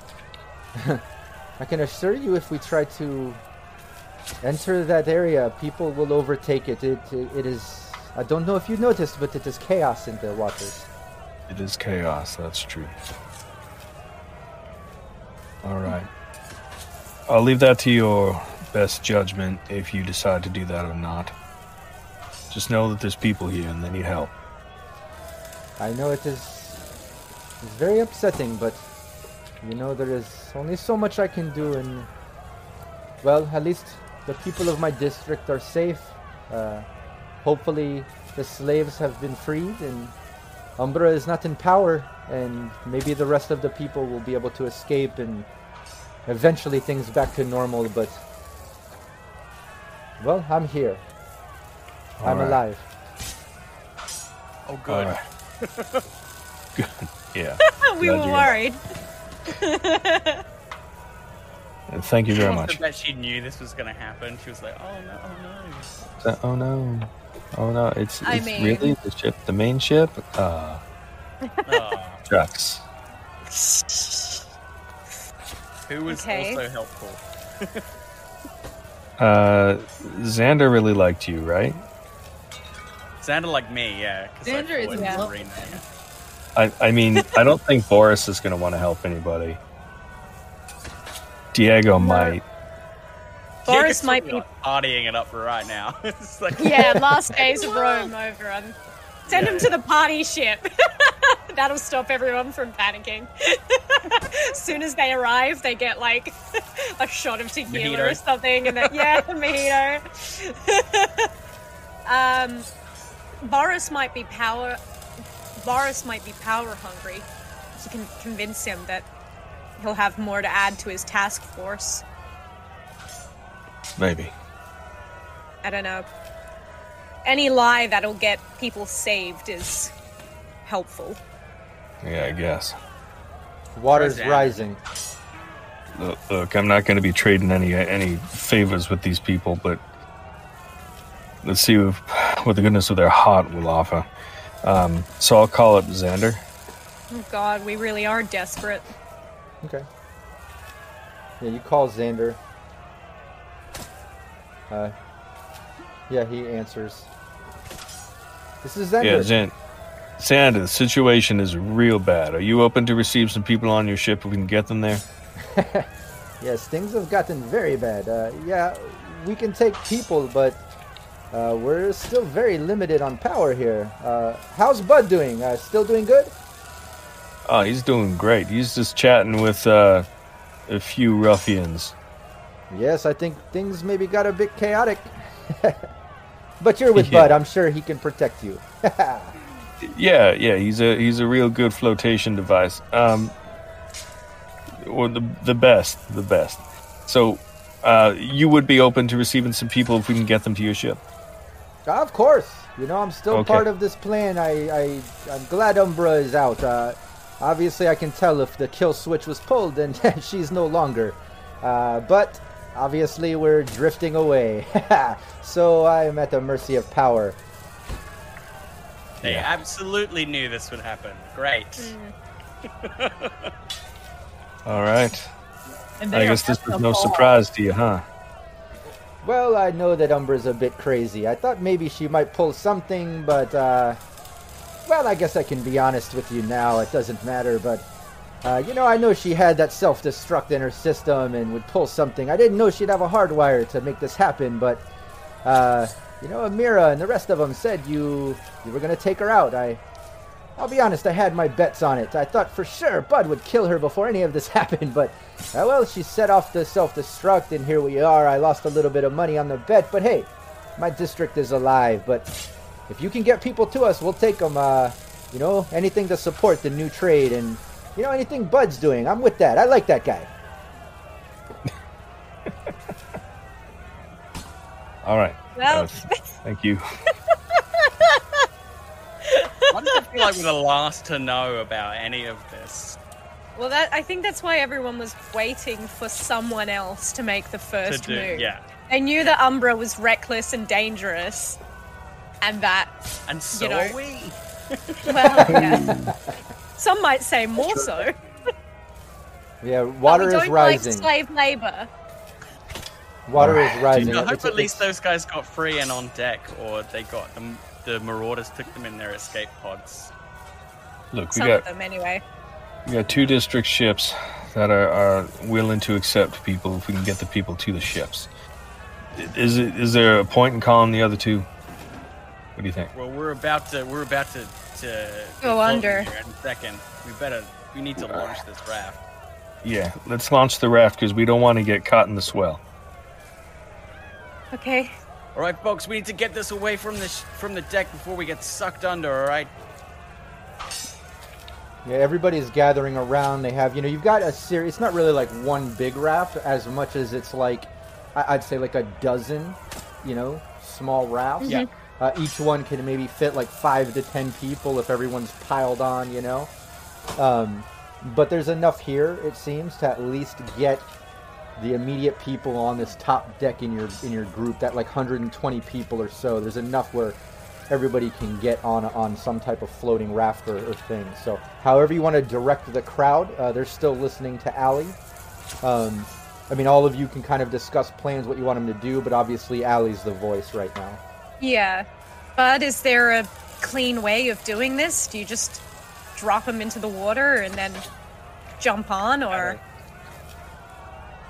I can assure you, if we try to enter that area, people will overtake it. It, it, it is. I don't know if you noticed, but it is chaos in the waters. It is chaos. That's true. All right. I'll leave that to your best judgment if you decide to do that or not. Just know that there's people here and they need help. I know it is. It's very upsetting, but you know there is only so much I can do, and well, at least the people of my district are safe. Uh, hopefully, the slaves have been freed, and Umbra is not in power, and maybe the rest of the people will be able to escape, and eventually things back to normal. But well, I'm here. All I'm right. alive. Oh, good. right. Good. Yeah. we Glad were worried. And thank you very I much. bet she knew this was gonna happen. She was like, "Oh no, oh no." Uh, oh no. Oh no. It's, I it's mean- really the ship, the main ship? Uh, Aw. shucks. who was Okay. also helpful? Uh, Xander really liked you, right? Sounded like me, yeah. 'cause I Xander is fought in in the. I, I mean, I don't think Boris is going to want to help anybody. Diego might. Boris might be- partying it up for right now. it's like, Yeah, last days of Rome over. And send Yeah, him to the party ship. That'll stop everyone from panicking. as soon as they arrive, they get like a shot of tequila Mojito. or something, and then yeah, mojito. um, Boris might be power. Boris might be power hungry. You can convince him that he'll have more to add to his task force. Maybe. I don't know. Any lie that'll get people saved is helpful. Yeah, I guess. Water's rising. Look, look I'm not going to be trading any any favors with these people, but let's see if, what the goodness of their heart will offer. Um, so I'll call up Xander. Oh god, we really are desperate. Okay. Yeah, you call Xander. Uh, yeah, he answers. This is Xander. Yeah, Xan- Xander, the situation is real bad. Are you open to receive some people on your ship if we can get them there? Yes, things have gotten very bad. Uh, yeah, we can take people, but uh, we're still very limited on power here. Uh, how's Bud doing? Uh, still doing good? Oh, he's doing great. He's just chatting with uh, a few ruffians. Yes, I think things maybe got a bit chaotic. but you're with Yeah. Bud. I'm sure he can protect you. Yeah, yeah, he's a he's a real good flotation device. Um, or the the best, the best. So, uh, you would be open to receiving some people if we can get them to your ship. of course. You know, I'm still Okay. part of this plan. I, I, I'm glad Umbra is out. Uh, obviously, I can tell if the kill switch was pulled and she's no longer. Uh, but obviously, we're drifting away. so I'm at the mercy of power. they Yeah. absolutely knew this would happen. Great. All right. I guess this having was no ball. surprise to you, huh? Well, I know that Umbra's a bit crazy. I thought maybe she might pull something, but, uh, well, I guess I can be honest with you now. It doesn't matter, but, uh, you know, I know she had that self destruct in her system and would pull something. I didn't know she'd have a hardwire to make this happen, but, uh, you know, Amira and the rest of them said you you were gonna take her out. I, I'll be honest, I had my bets on it. I thought for sure Bud would kill her before any of this happened, but uh, well, she set off the self-destruct, and here we are. I lost a little bit of money on the bet, but hey, my district is alive. But if you can get people to us, we'll take them. Uh, you know, anything to support the new trade, and you know, anything Bud's doing, I'm with that. I like that guy. All right. Well- Uh, thank you. Why does it feel like we're the last to know about any of this? Well, that I think that's why everyone was waiting for someone else to make the To first do, move. yeah. They knew that Umbra was reckless and dangerous, and that And so know. are we. well, yeah. Some might say more so. Yeah, But water we is don't like slave labor. Water is rising. I hope at least those guys got free and on deck, or they got them. The Marauders took them in their escape pods. Look, we Some got them, anyway. we got two district ships that are, are willing to accept people if we can get the people to the ships. Is it is there a point in calling the other two? What do you think? Well, we're about to. We're about to. To Go under. In a second, we better. We need to launch this raft. Yeah, let's launch the raft because we don't want to get caught in the swell. Okay. All right, folks, we need to get this away from the sh- from the deck before we get sucked under. All right. Yeah, everybody's gathering around. They have, you know, you've got a series. It's not really like one big raft as much as it's like, I- I'd say like a dozen, you know, small rafts. Yeah. Mm-hmm. Uh, each one can maybe fit like five to ten people if everyone's piled on, you know. Um, but there's enough here, it seems, to at least get the immediate people on this top deck in your in your group. That like 120 people or so. There's enough where everybody can get on on some type of floating raft or, or thing. So, however you want to direct the crowd, uh, they're still listening to Allie. Um, I mean, all of you can kind of discuss plans, what you want them to do, but obviously Allie's the voice right now. Yeah. But is there a clean way of doing this? Do you just drop them into the water and then jump on or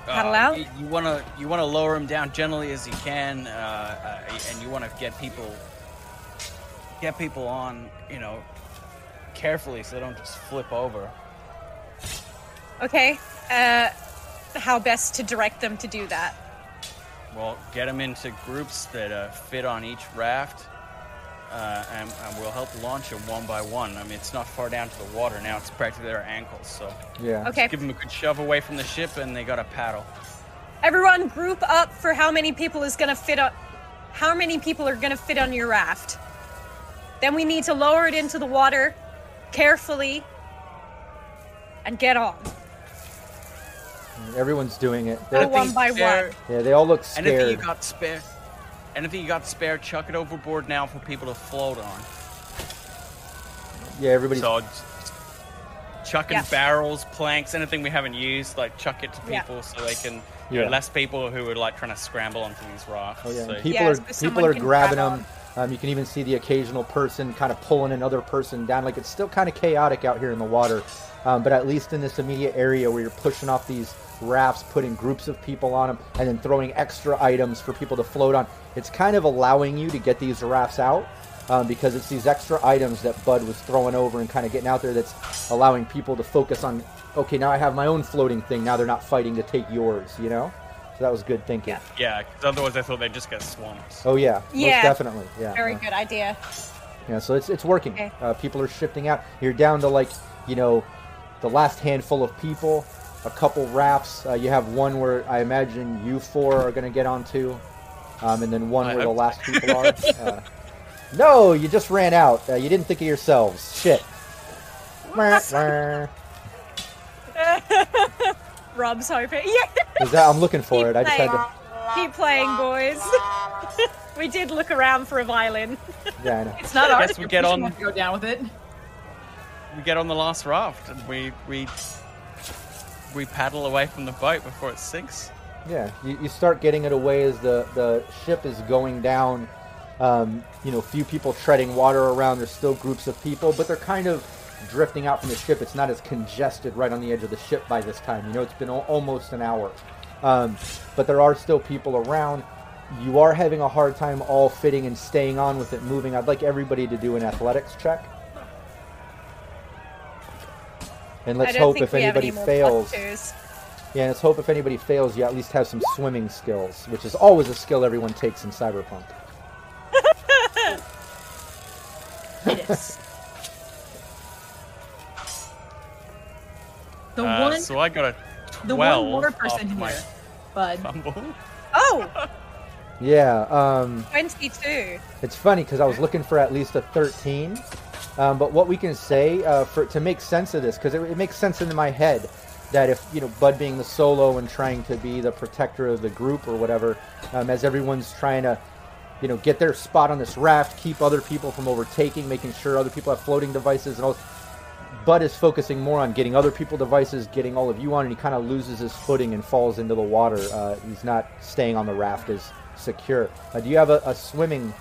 paddle Uh, out? You, you want to you want to lower them down gently as you can, uh, uh, and you want to get people get people on, you know, carefully so they don't just flip over. Okay. Uh how best to direct them to do that? Well, get them into groups that uh, fit on each raft, uh, and, and we'll help launch them one by one. I mean, it's not far down to the water now; it's practically their ankles. So Yeah. Okay. give them a good shove away from the ship, and they got to paddle. Everyone group up for how many people is going to fit on how many people are going to fit on your raft. Then we need to lower it into the water carefully and get on. Everyone's doing it. They're- one by spare- one. yeah, they all look scared. Anything you scared. got spare? Anything you got spare? Chuck it overboard now for people to float on. Yeah, everybody's. So chucking Yeah. barrels, planks, anything we haven't used, like chuck it to Yeah. people so they can. Yeah. Yeah. Less people who are like trying to scramble onto these rocks. Oh yeah, So- people Yeah, are people are grabbing grab them. Um, you can even see the occasional person kind of pulling another person down. Like it's still kind of chaotic out here in the water, um, but at least in this immediate area where you're pushing off these rafts, putting groups of people on them, and then throwing extra items for people to float on, it's kind of allowing you to get these rafts out. Um, because it's these extra items that Bud was throwing over and kind of getting out there that's allowing people to focus on. Okay, now I have my own floating thing. Now they're not fighting to take yours. You know, so that was good thinking. Yeah. Yeah, because otherwise I thought they'd just get swamped. Oh yeah, Yeah. most definitely. Yeah. Very yeah. good idea. Yeah, so it's it's working. Okay. Uh, people are shifting out. You're down to like you know, the last handful of people. A couple rafts. Uh, you have one where I imagine you four are going to get onto, um, and then one I where the hope last people are. Uh, no, you just ran out. Uh, you didn't think of yourselves. Shit. Mwah, mwah. Rob's hoping. Yeah. Is that? I'm looking for Keep it. I just had to. Keep playing, boys. we did look around for a violin. Yeah, I know. It's not I ours. guess we get on- to go down with it. We get on the last raft and we we we paddle away from the boat before it sinks. Yeah, you, you start getting it away as the, the ship is going down. Um, you know, few people treading water around. There's still groups of people, but they're kind of drifting out from the ship. It's not as congested right on the edge of the ship by this time. You know, it's been al- almost an hour. Um, but there are still people around. You are having a hard time all fitting and staying on with it moving. I'd like everybody to do an athletics check. And let's hope if anybody any fails. plus. Yeah, let's hope if anybody fails, you at least have some swimming skills, which is always a skill everyone takes in Cyberpunk. It is. The Uh, one, so I got a the twelve one more off person my here, Bud. fumble. Oh, Yeah, um, 22. it's funny because I was looking for at least a 13. Um, but what we can say uh, for to make sense of this, because it, it makes sense in my head that if you know Bud being the solo and trying to be the protector of the group or whatever, um, as everyone's trying to, you know, get their spot on this raft, keep other people from overtaking, making sure other people have floating devices and all. Bud is focusing more on getting other people devices, getting all of you on, and he kind of loses his footing and falls into the water. Uh, he's not staying on the raft as secure. Uh, do you have a, a swimming?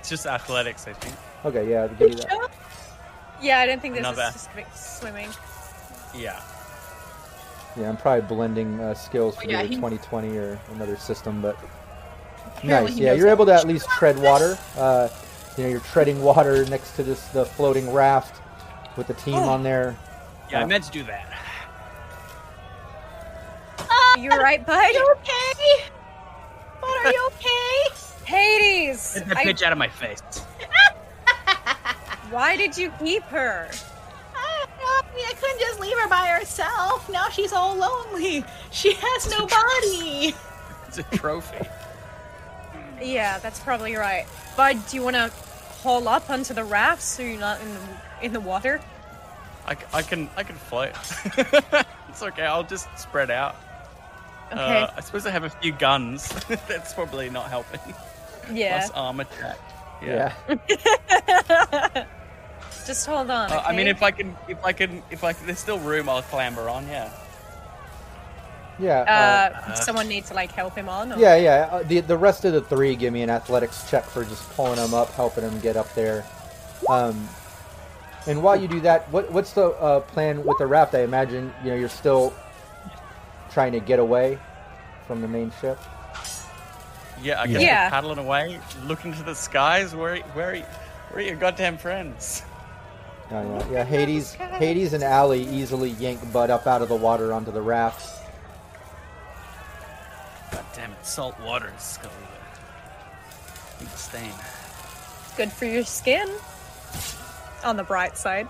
It's just athletics, I think. Okay, yeah, I'll give you that. Yeah, I don't think there's Another. a specific swimming. Yeah. Yeah, I'm probably blending uh, skills for Oh, yeah, either he- 2020 or another system, but Apparently nice. Yeah, you're how able to to at least tread water. Uh, you know, you're treading water next to this the floating raft with the team Oh. on there. Yeah, I Uh, meant to do that. You're right, bud? You okay? Bud, are you okay? Hades! Get that I- pitch out of my face. why did you keep her? I. I couldn't just leave her by herself. Now she's all lonely. She has no body. It's a trophy. Yeah, that's probably right. Bud, do you want to haul up onto the raft so you're not in the in the water? I, c- I can I can float. it's okay. I'll just spread out. Okay. Uh, I suppose I have a few guns. That's probably not helping. yeah. Plus armor check. Yeah. Just hold on. Uh, I mean, if I can, if I can, if I can, there's still room. I'll clamber on. Yeah. Yeah. Uh, someone needs to like help him on. Or? Yeah, yeah. Uh, the the rest of the three give me an athletics check for just pulling them up, helping them get up there. Um, and while you do that, what what's the uh, plan with the raft? I imagine you know you're still trying to get away from the main ship. Yeah, I guess Yeah. we're paddling away, looking to the skies. Where, where, are where are your goddamn friends? Oh, yeah, yeah. Hades, Hades, and Allie easily yank Bud up out of the water onto the raft. God damn it, salt water is gonna leave a stain. Good for your skin. On the bright side,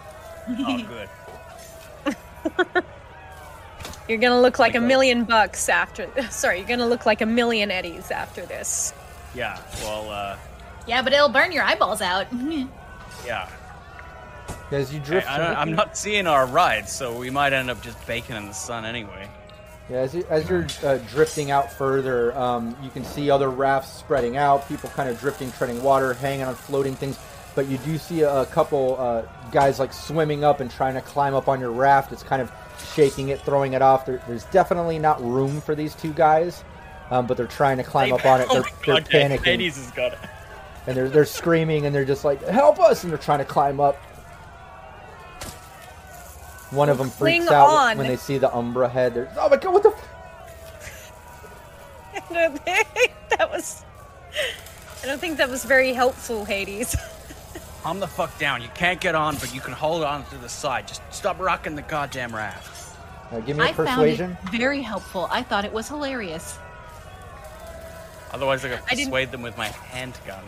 Oh, good. you're gonna look like a Okay. million bucks after. Sorry, you're gonna look like a million eddies after this. Yeah, well, uh, Yeah, but it'll burn your eyeballs out. yeah. As you drift, I don't, I'm not seeing our ride, so we might end up just baking in the sun anyway. Yeah, as, you, as you're uh, drifting out further, um, you can see other rafts spreading out, people kind of drifting, treading water, hanging on floating things. But you do see a, a couple uh, guys like swimming up and trying to climb up on your raft. It's kind of shaking it, throwing it off. There, there's definitely not room for these two guys, um, but they're trying to climb up on it. Oh They're, my they're panicking Hades has got it. and they're they're screaming and they're just like, "Help us!" and they're trying to climb up. One of them freaks Cling out on. when they see the Umbra head. They're, oh my god, what the? F-? I don't think that was. I don't think that was very helpful, Hades. Calm the fuck down. You can't get on, but you can hold on to the side. Just stop rocking the goddamn raft. Uh, give me a I found it very helpful. I thought it was hilarious. Otherwise, I could I didn't- persuade them with my handgun.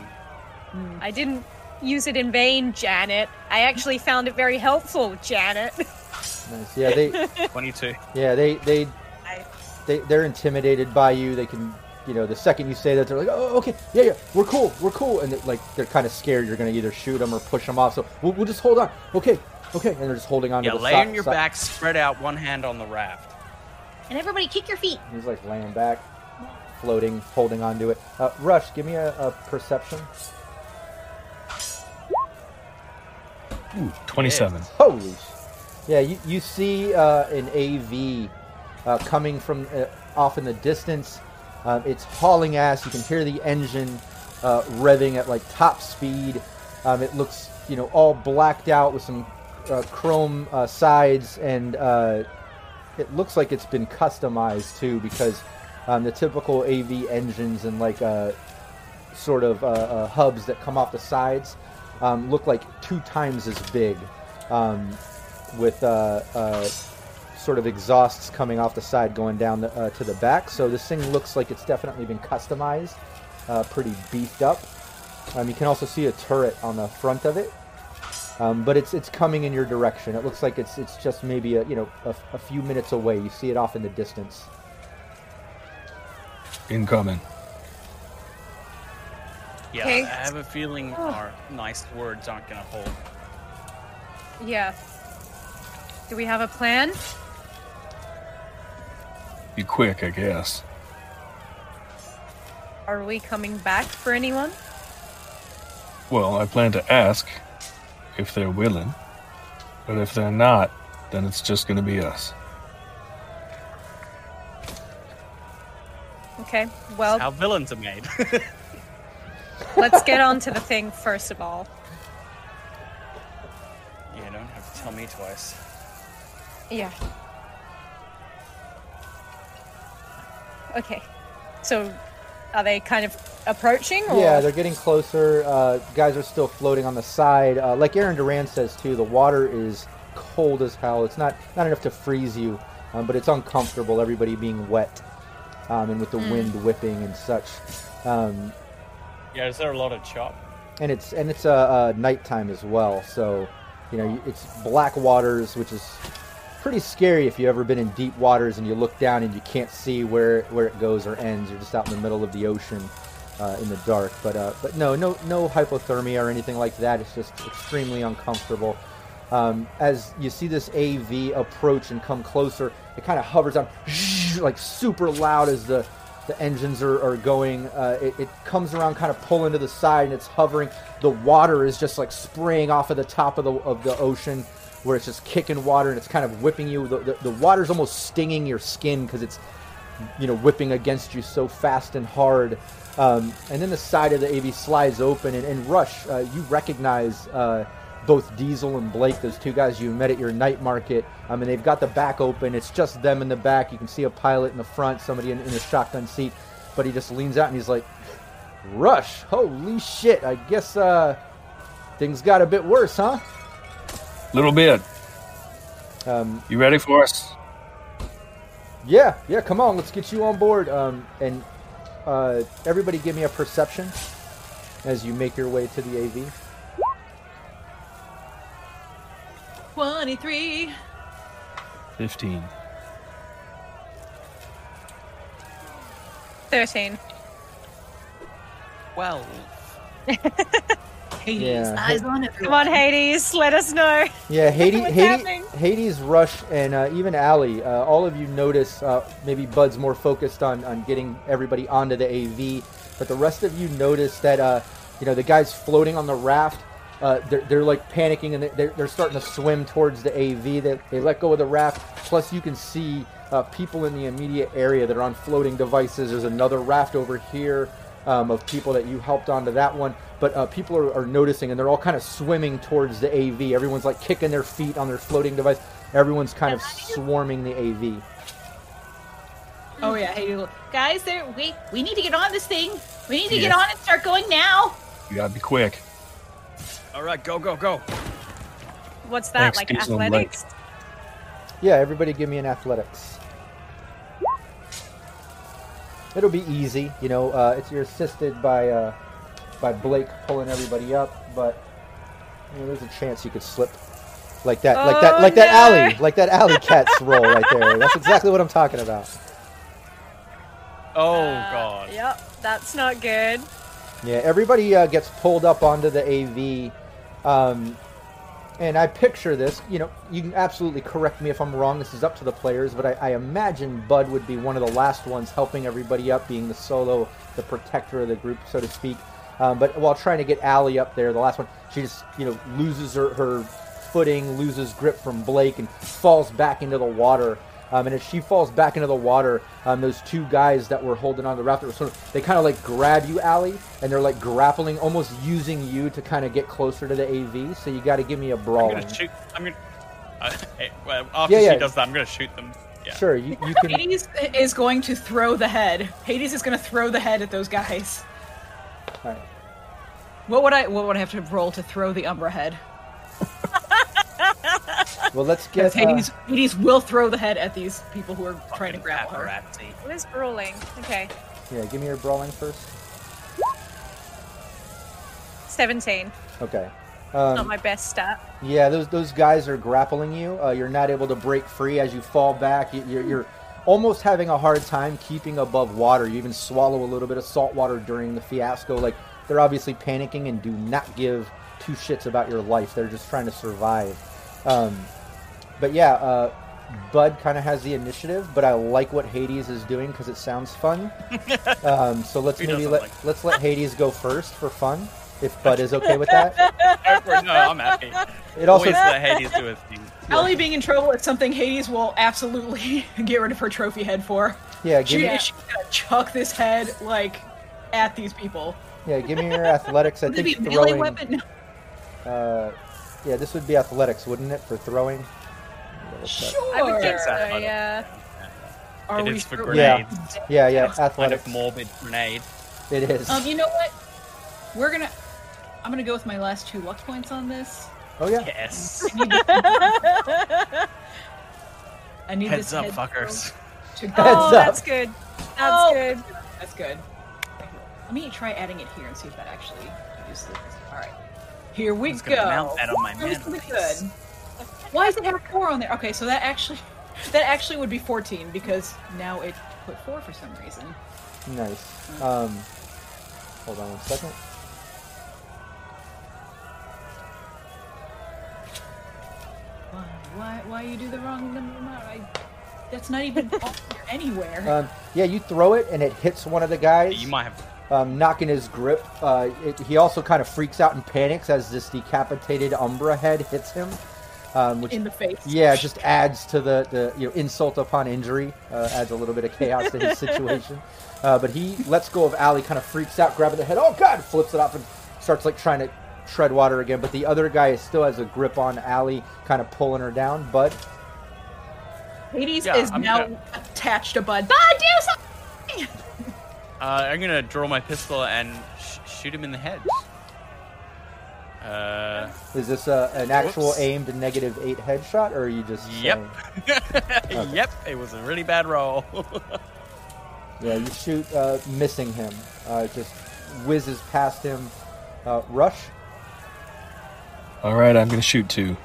I didn't use it in vain, Janet. I actually found it very helpful, Janet. Nice. Yeah, they 22. yeah they they I- they they're intimidated by you. They can you know the second you say that they're like, oh okay, yeah yeah, we're cool, we're cool, and they, like they're kind of scared you're gonna either shoot them or push them off. So we'll, we'll just hold on. Okay, okay, and they're just holding on Yeah, to the bottom. Yeah, lay on your si- back, spread out, one hand on the raft. And everybody kick your feet. He's like laying back, floating, holding onto it. Uh, Rush, give me a, a perception. Ooh, 27. Holy! sh- Yeah, you, you see uh, an AV uh, coming from uh, off in the distance. Um, it's hauling ass. You can hear the engine uh, revving at like top speed. Um, it looks, you know, all blacked out with some uh, chrome uh, sides, and uh, it looks like it's been customized too, because um, the typical AV engines and like uh, sort of uh, hubs that come off the sides um, look like two times as big, um, with sort of exhausts coming off the side going down the, uh, to the back. So this thing looks like it's definitely been customized, uh, pretty beefed up. Um, you can also see a turret on the front of it, um, but it's it's coming in your direction. It looks like it's it's just maybe a you know a, a few minutes away. You see it off in the distance. Incoming. Yeah, Okay. I have a feeling our nice words aren't gonna hold. yeah. Do we have a plan? Be quick, I guess. Are we coming back for anyone? Well, I plan to ask if they're willing. But if they're not, then it's just going to be us. Okay. Well, How villains are made. let's get on to the thing first of all. you don't have to tell me twice. Yeah. Okay. So, are they kind of approaching? Or? Yeah, they're getting closer. Uh, guys are still floating on the side. Uh, like Aaron Duran says too, the water is cold as hell. It's not not enough to freeze you, um, but it's uncomfortable. Everybody being wet, um, and with the wind whipping and such. Um, Yeah, is there a lot of chop? and it's and it's uh, uh, nighttime as well. So, you know, it's black waters, which is pretty scary if you've ever been in deep waters and you look down and you can't see where where it goes or ends. You're just out in the middle of the ocean uh, in the dark. But uh, but no no no hypothermia or anything like that. It's just extremely uncomfortable. Um, as you see this AV approach and come closer, it kind of hovers on like super loud as the the engines are, are going. Uh, it, it comes around, kind of pulling to the side, and it's hovering. The water is just like spraying off of the top of the of the ocean, where it's just kicking water and it's kind of whipping you. The, the, the water's almost stinging your skin because it's you know, whipping against you so fast and hard. Um, and then the side of the AV slides open, and, and Rush, uh, you recognize uh, both Diesel and Blake, those two guys you met at your night market. I mean, they've got the back open. It's just them in the back. You can see a pilot in the front, somebody in, in a shotgun seat. But he just leans out and he's like, Rush, holy shit. I guess uh, things got a bit worse, huh? Little bit. Um, You ready for us? Yeah, yeah, come on, let's get you on board. Um, and uh, everybody give me a perception as you make your way to the AV. 23. 15. 13. Well, Hades, Yeah. eyes on it. Come on, Hades, let us know. Yeah, Hades, Hades. Hades, Rush, and uh, even Allie. Uh, all of you notice. Uh, maybe Bud's more focused on, on getting everybody onto the AV, but the rest of you notice that uh, you know the guys floating on the raft. Uh, they're, they're like panicking and they're, they're starting to swim towards the AV. They, they let go of the raft. Plus, you can see uh, people in the immediate area that are on floating devices. There's another raft over here um, of people that you helped onto that one. But uh, people are, are noticing and they're all kind of swimming towards the AV. Everyone's like kicking their feet on their floating device. Everyone's kind of swarming the AV. Oh yeah, Hades. look. Guys, there we we need to get on this thing. We need to Yeah. get on and start going now. You gotta be quick. all right, go, go, go. What's that, Thanks, like Diesel and athletics? Yeah, everybody give me an athletics. It'll be easy, you know. Uh, it's you're assisted by uh, by Blake pulling everybody up, but you know, there's a chance you could slip like that, like that, Oh, like that alley, like that alley cat's roll right there. That's exactly what I'm talking about. Oh Uh, god. Yep, that's not good. Yeah, everybody uh, gets pulled up onto the AV, um, and I picture this. You know, you can absolutely correct me if I'm wrong. This is up to the players, but I, I imagine Bud would be one of the last ones helping everybody up, being the solo, the protector of the group, so to speak. Um, but while trying to get Allie up there, the last one, she just you know loses her, her footing, loses grip from Blake, and falls back into the water. Um, and as she falls back into the water, um, those two guys that were holding on to the raft, were sort of, they kind of like grab you, Allie, and they're like grappling, almost using you to kind of get closer to the AV. So you got to give me a I'm brawl. gonna shoot. I'm gonna. Uh, well, after Yeah, yeah. she does that, I'm gonna shoot them. Yeah. Sure, you, you can. Hades is going to throw the head. Hades is going to throw the head at those guys. all right. What would I? What would I have to roll to throw the Umbra head? Well, let's Because get. uh, Hades, Hades will throw the head at these people who are trying to grab her. What is brawling? Okay. yeah, give me your brawling first. 17. Okay. Not Um, my best stat. yeah, those those guys are grappling you. Uh, you're not able to break free as you fall back. You, you're, you're almost having a hard time keeping above water. You even swallow a little bit of salt water during the fiasco. Like they're obviously panicking and do not give two shits about your life. They're just trying to survive. Um, but yeah, uh, Bud kind of has the initiative, but I like what Hades is doing because it sounds fun. um, so let's maybe let like- let's let Hades go first for fun, if Bud is okay with that. no, I'm happy. It also Always let Hades do his thing. Ellie being in trouble is something Hades will absolutely get rid of her trophy head for. yeah, give She, me she's gonna chuck this head like at these people. Yeah, give me your athletics. I Would it be think melee throwing. weapon? Uh, yeah, this would be athletics, wouldn't it, for throwing? Sure. I would think so, I- yeah. Are It we is for grenades. Yeah, yeah, Kind athletics. of morbid grenade. It is. Um, you know what? We're gonna. I'm gonna go with my last two luck points on this. oh yeah. Yes. I need this, I need Heads this up, head fuckers. To go. Oh, up. that's good. That's Oh. good. That's good. Let me try adding it here and see if that actually uses this. All right. Here we go. mount that on my That was good. Why does it have four on there? Okay, so that actually, that actually would be 14 because now it put four for some reason. Nice. Um, hold on one second. Why? Why? Why you do the wrong number? I, that's not even on here anywhere. Um, yeah, you throw it and it hits one of the guys, You might have. Um, knocking his grip. Uh, it, he also kind of freaks out and panics as this decapitated Umbra head hits him. um, which In the face. yeah, just adds to the, the you know insult upon injury, uh, adds a little bit of chaos to his situation. Uh, but he lets go of Allie, kind of freaks out, grabbing the head. Oh God! Flips it off and starts like trying to tread water again. But the other guy still has a grip on Allie, kind of pulling her down. But Hades Yeah, is I'm now gonna- attached to Bud. Bud, do something! Uh, I'm gonna draw my pistol and sh- shoot him in the head. Uh, is this a, an actual aimed negative eight headshot, or are you just Yep. saying- yep, it was a really bad roll. Yeah, you shoot, uh, missing him. Uh, just whizzes past him. Uh, rush. All right, I'm going to shoot two.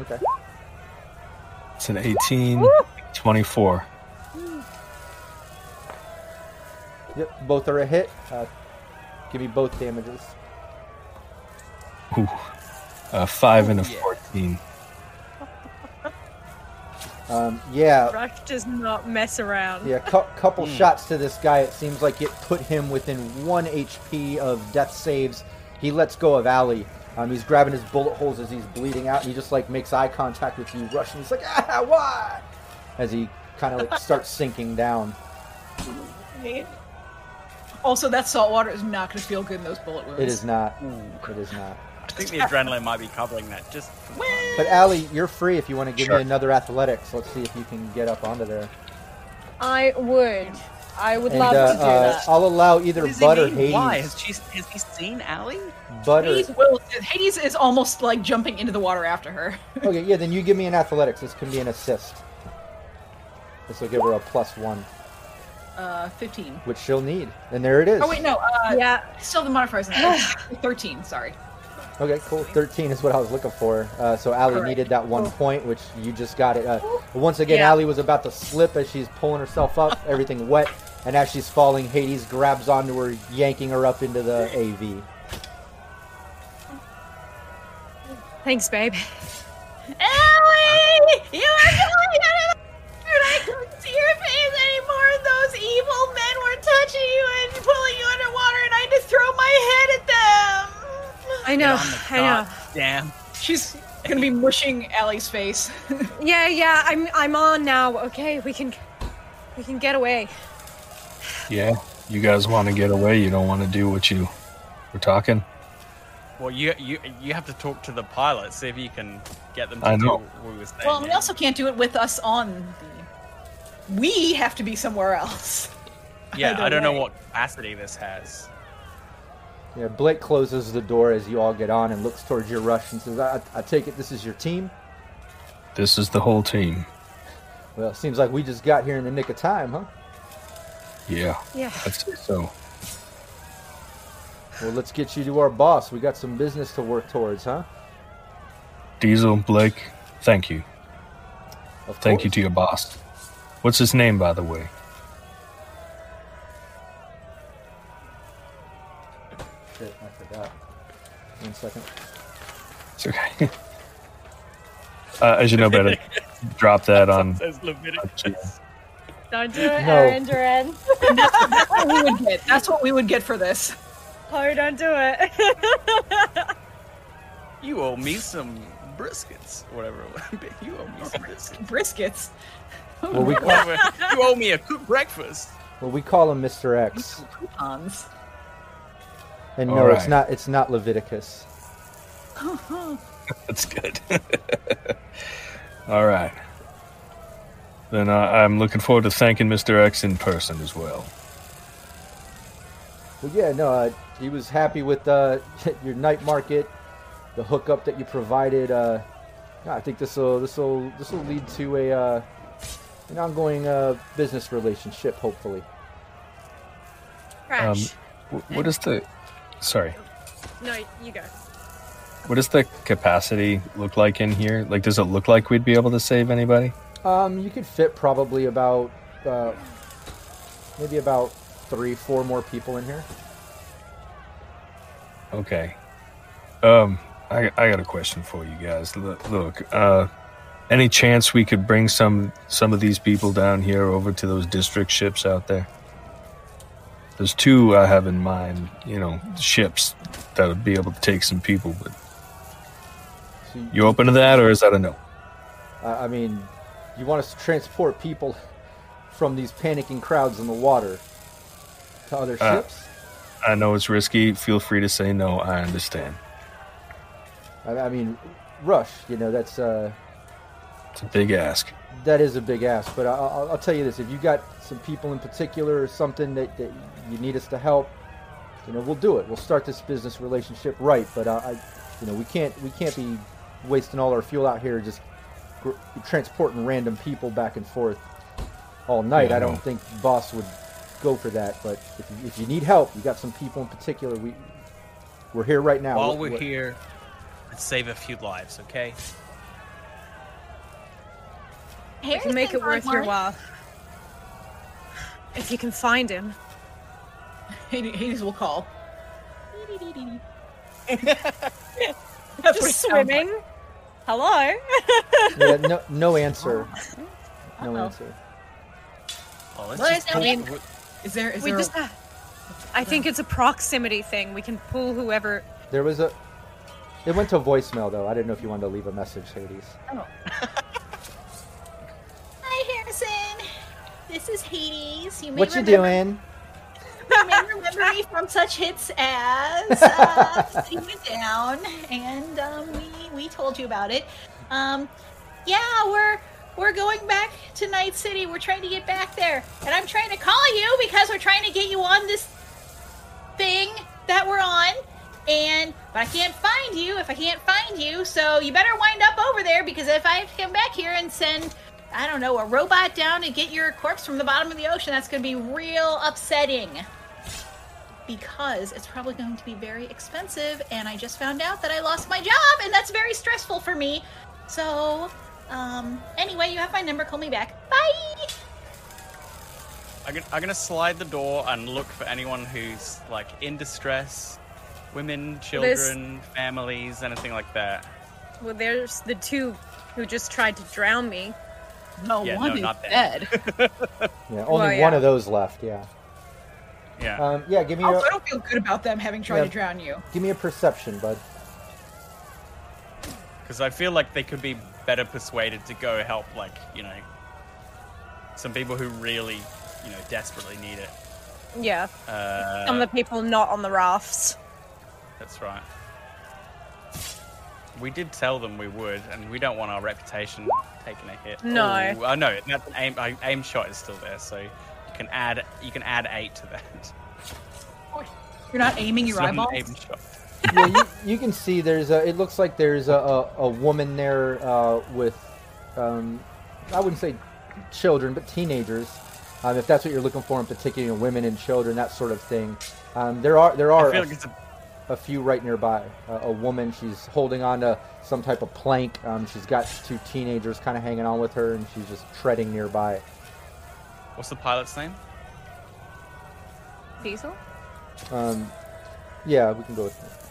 Okay. It's an 18, 24. Yep, both are a hit. Uh, give me both damages. Ooh. A 5 and a yeah. 14. Um, yeah, Rush does not mess around. yeah. Cu- couple shots to this guy. It seems like it put him within one HP of death saves. He lets go of Allie. Um, he's grabbing his bullet holes as he's bleeding out, and he just like makes eye contact with you, rushing. He's like, ah, why? As he kind of like starts sinking down. Also, that salt water is not going to feel good in those bullet wounds. It is not. It is not. I think the adrenaline might be covering that. Just But Allie, you're free if you want to give Sure. me another athletics. Let's see if you can get up onto there. I would. I would And love uh, to do uh, that. I'll allow either what Bud or mean? Hades. Why has she? Has he seen Allie? Bud or Hades, will, Hades is almost like jumping into the water after her. Okay, yeah, then you give me an athletics. This can be an assist. This will give her a plus one, Uh, 15. which she'll need. And there it is. Oh, wait, no. Uh, yeah. Still the modifiers 13, sorry. Okay, cool. 13 is what I was looking for. Uh, so Allie Correct. needed that one point, which you just got it. Uh, once again, Yeah. Allie was about to slip as she's pulling herself up, everything wet. And as she's falling, Hades grabs onto her, yanking her up into the AV. Thanks, babe. Ellie! You are going out of the and I couldn't see your face anymore. and Those evil men were touching you and pulling you underwater, and I had to throw my head at them. I know. Get on the I know. Damn. She's going to be mushing Allie's face. Yeah, yeah. I'm I'm on now. Okay, we can we can get away. Yeah, you guys want to get away. You don't want to do what you were talking. Well, you you you have to talk to the pilot, see if you can get them to I do know. what we were saying. well, we also can't do it with us on the. We have to be somewhere else. yeah, either I don't know what capacity this has. Yeah, Blake closes the door as you all get on and looks towards your rush and says, I, I take it this is your team? This is the whole team. Well, it seems like we just got here in the nick of time, huh? Yeah, Yeah. I'd say so. Well, let's get you to our boss. We got some business to work towards, huh? Diesel, Blake, thank you. Of Thank you to your boss. What's his name, by the way? Shit, I forgot. One second. It's okay. uh, as you know better, drop that on. Says Leviticus. Don't do it, No. Aaron Duran. That's what we would get. That's what we would get for this. Oh, don't do it. You owe me some briskets, whatever. it was. you owe me some briskets. Briskets. Well, we call, you owe me a cooked breakfast. well, we call him Mr. X. Coupons. And All no, it's not. It's not Leviticus. That's good. All right. Then uh, I'm looking forward to thanking Mr. X in person as well. Well, yeah, no, uh, he was happy with uh, your night market, the hookup that you provided. Uh, I think this will this will this will lead to a uh, an ongoing uh, business relationship, hopefully. Crash. Wh- What is the. Sorry. no, you go. What does the capacity look like in here? Like, does it look like we'd be able to save anybody? Um, you could fit probably about uh, maybe about three, four more people in here. Okay. Um, I, I got a question for you guys. Look, look uh, any chance we could bring some some of these people down here over to those district ships out there? There's two I have in mind. You know, ships that would be able to take some people. But you, open to that, or is that a no? I I mean, you want us to transport people from these panicking crowds in the water to other Uh, ships? I know it's risky. Feel free to say no. I understand. I, I mean, Rush, you know, that's uh, It's a big ask. that is a big ask. But I, I'll, I'll tell you this: if you got some people in particular or something that, that you need us to help, you know, we'll do it. We'll start this business relationship right. But uh, I, you know, we can't we can't be wasting all our fuel out here just gr- transporting random people back and forth all night. Yeah, I don't no. think boss would go for that. But if you, if you need help, you got some people in particular. We we're here right now. While What- we're here, let's save a few lives, okay? We can make it worth your while. If you can find him. Hades Hades will call. That's what it Just sounds like. swimming. Hello. yeah, no, no answer. No Uh-oh. answer. Well, let's Well, just I pull- Is there is we there just. a, I think it's a proximity thing. We can pull whoever. There was a. It went to voicemail though. I didn't know if you wanted to leave a message, Hades. Hi, oh Harrison. This is Hades. You may What you doing? You may remember me from such hits as uh, Went Down, and um, we we told you about it. Um, yeah, we're we're going back to Night City. We're trying to get back there, and I'm trying to call you because we're trying to get you on this thing that we're on. And but I can't find you if I can't find you, so you better wind up over there because if I have to come back here and send I don't know, a robot down to get your corpse from the bottom of the ocean, that's going to be real upsetting. Because it's probably going to be very expensive, and I just found out that I lost my job, and that's very stressful for me. So, um, anyway, you have my number, call me back. Bye! I'm gonna, I'm gonna slide the door and look for anyone who's like in distress, women, children, families, anything like that. Well, there's the two who just tried to drown me. No Yeah, one no, is not dead. Yeah, only Well, one yeah. of those left. Yeah. Yeah. Um, yeah. Give me Also, I a don't feel good about them having tried Yeah. to drown you. give me a perception, bud. Because I feel like they could be better persuaded to go help, like, you know, some people who really, you know, desperately need it. Yeah. Uh, Some of the people not on the rafts. That's right. We did tell them we would, and we don't want our reputation taking a hit. No. Ooh, uh, no, that aim, uh, aim shot is still there, so you can add you can add eight to that. You're not aiming your It's not an eyeballs. aim shot. yeah, you, you can see there's a. It looks like there's a, a, a woman there uh, with, um, I wouldn't say children, but teenagers. Um, if that's what you're looking for in particular, you know, women and children, that sort of thing. Um, there are there are I feel a, like it's a, a few right nearby. Uh, a woman, she's holding on to some type of plank. Um, she's got two teenagers kind of hanging on with her, and she's just treading nearby. what's the pilot's name? Diesel? Um, yeah, we can go with that.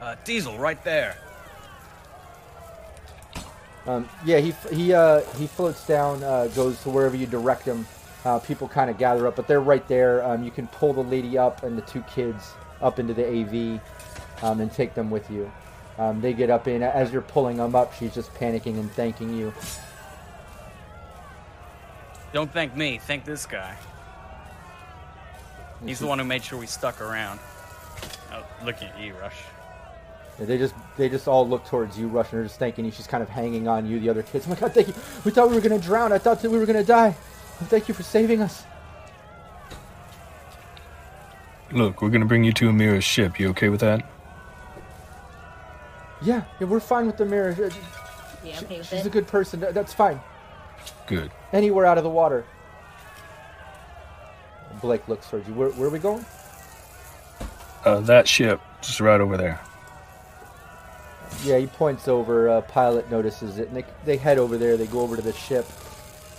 Uh, Diesel, right there. Um, yeah, he he uh, he floats down, uh, goes to wherever you direct him. Uh, people kind of gather up, but they're right there. Um, you can pull the lady up and the two kids up into the AV um, and take them with you. Um, they get up in. As you're pulling them up, she's just panicking and thanking you. Don't thank me, thank this guy. He's the one who made sure we stuck around. Oh, looking at you, Rush. They just they just all look towards you, rushing her, just thanking you. She's kind of hanging on you. The other kids, oh my god, thank you. We thought we were gonna drown. I thought that we were gonna die. Thank you for saving us. Look, we're gonna bring you to Amira's ship. You okay with that? Yeah, yeah, we're fine with the mirror. Uh, Yeah, she- okay with she's it. a good person. That's fine. Good. Anywhere out of the water. Blake looks towards you. Where, where are we going? Uh, that ship, just right over there. Yeah, he points over. Uh, pilot notices it, and they, they head over there. They go over to the ship.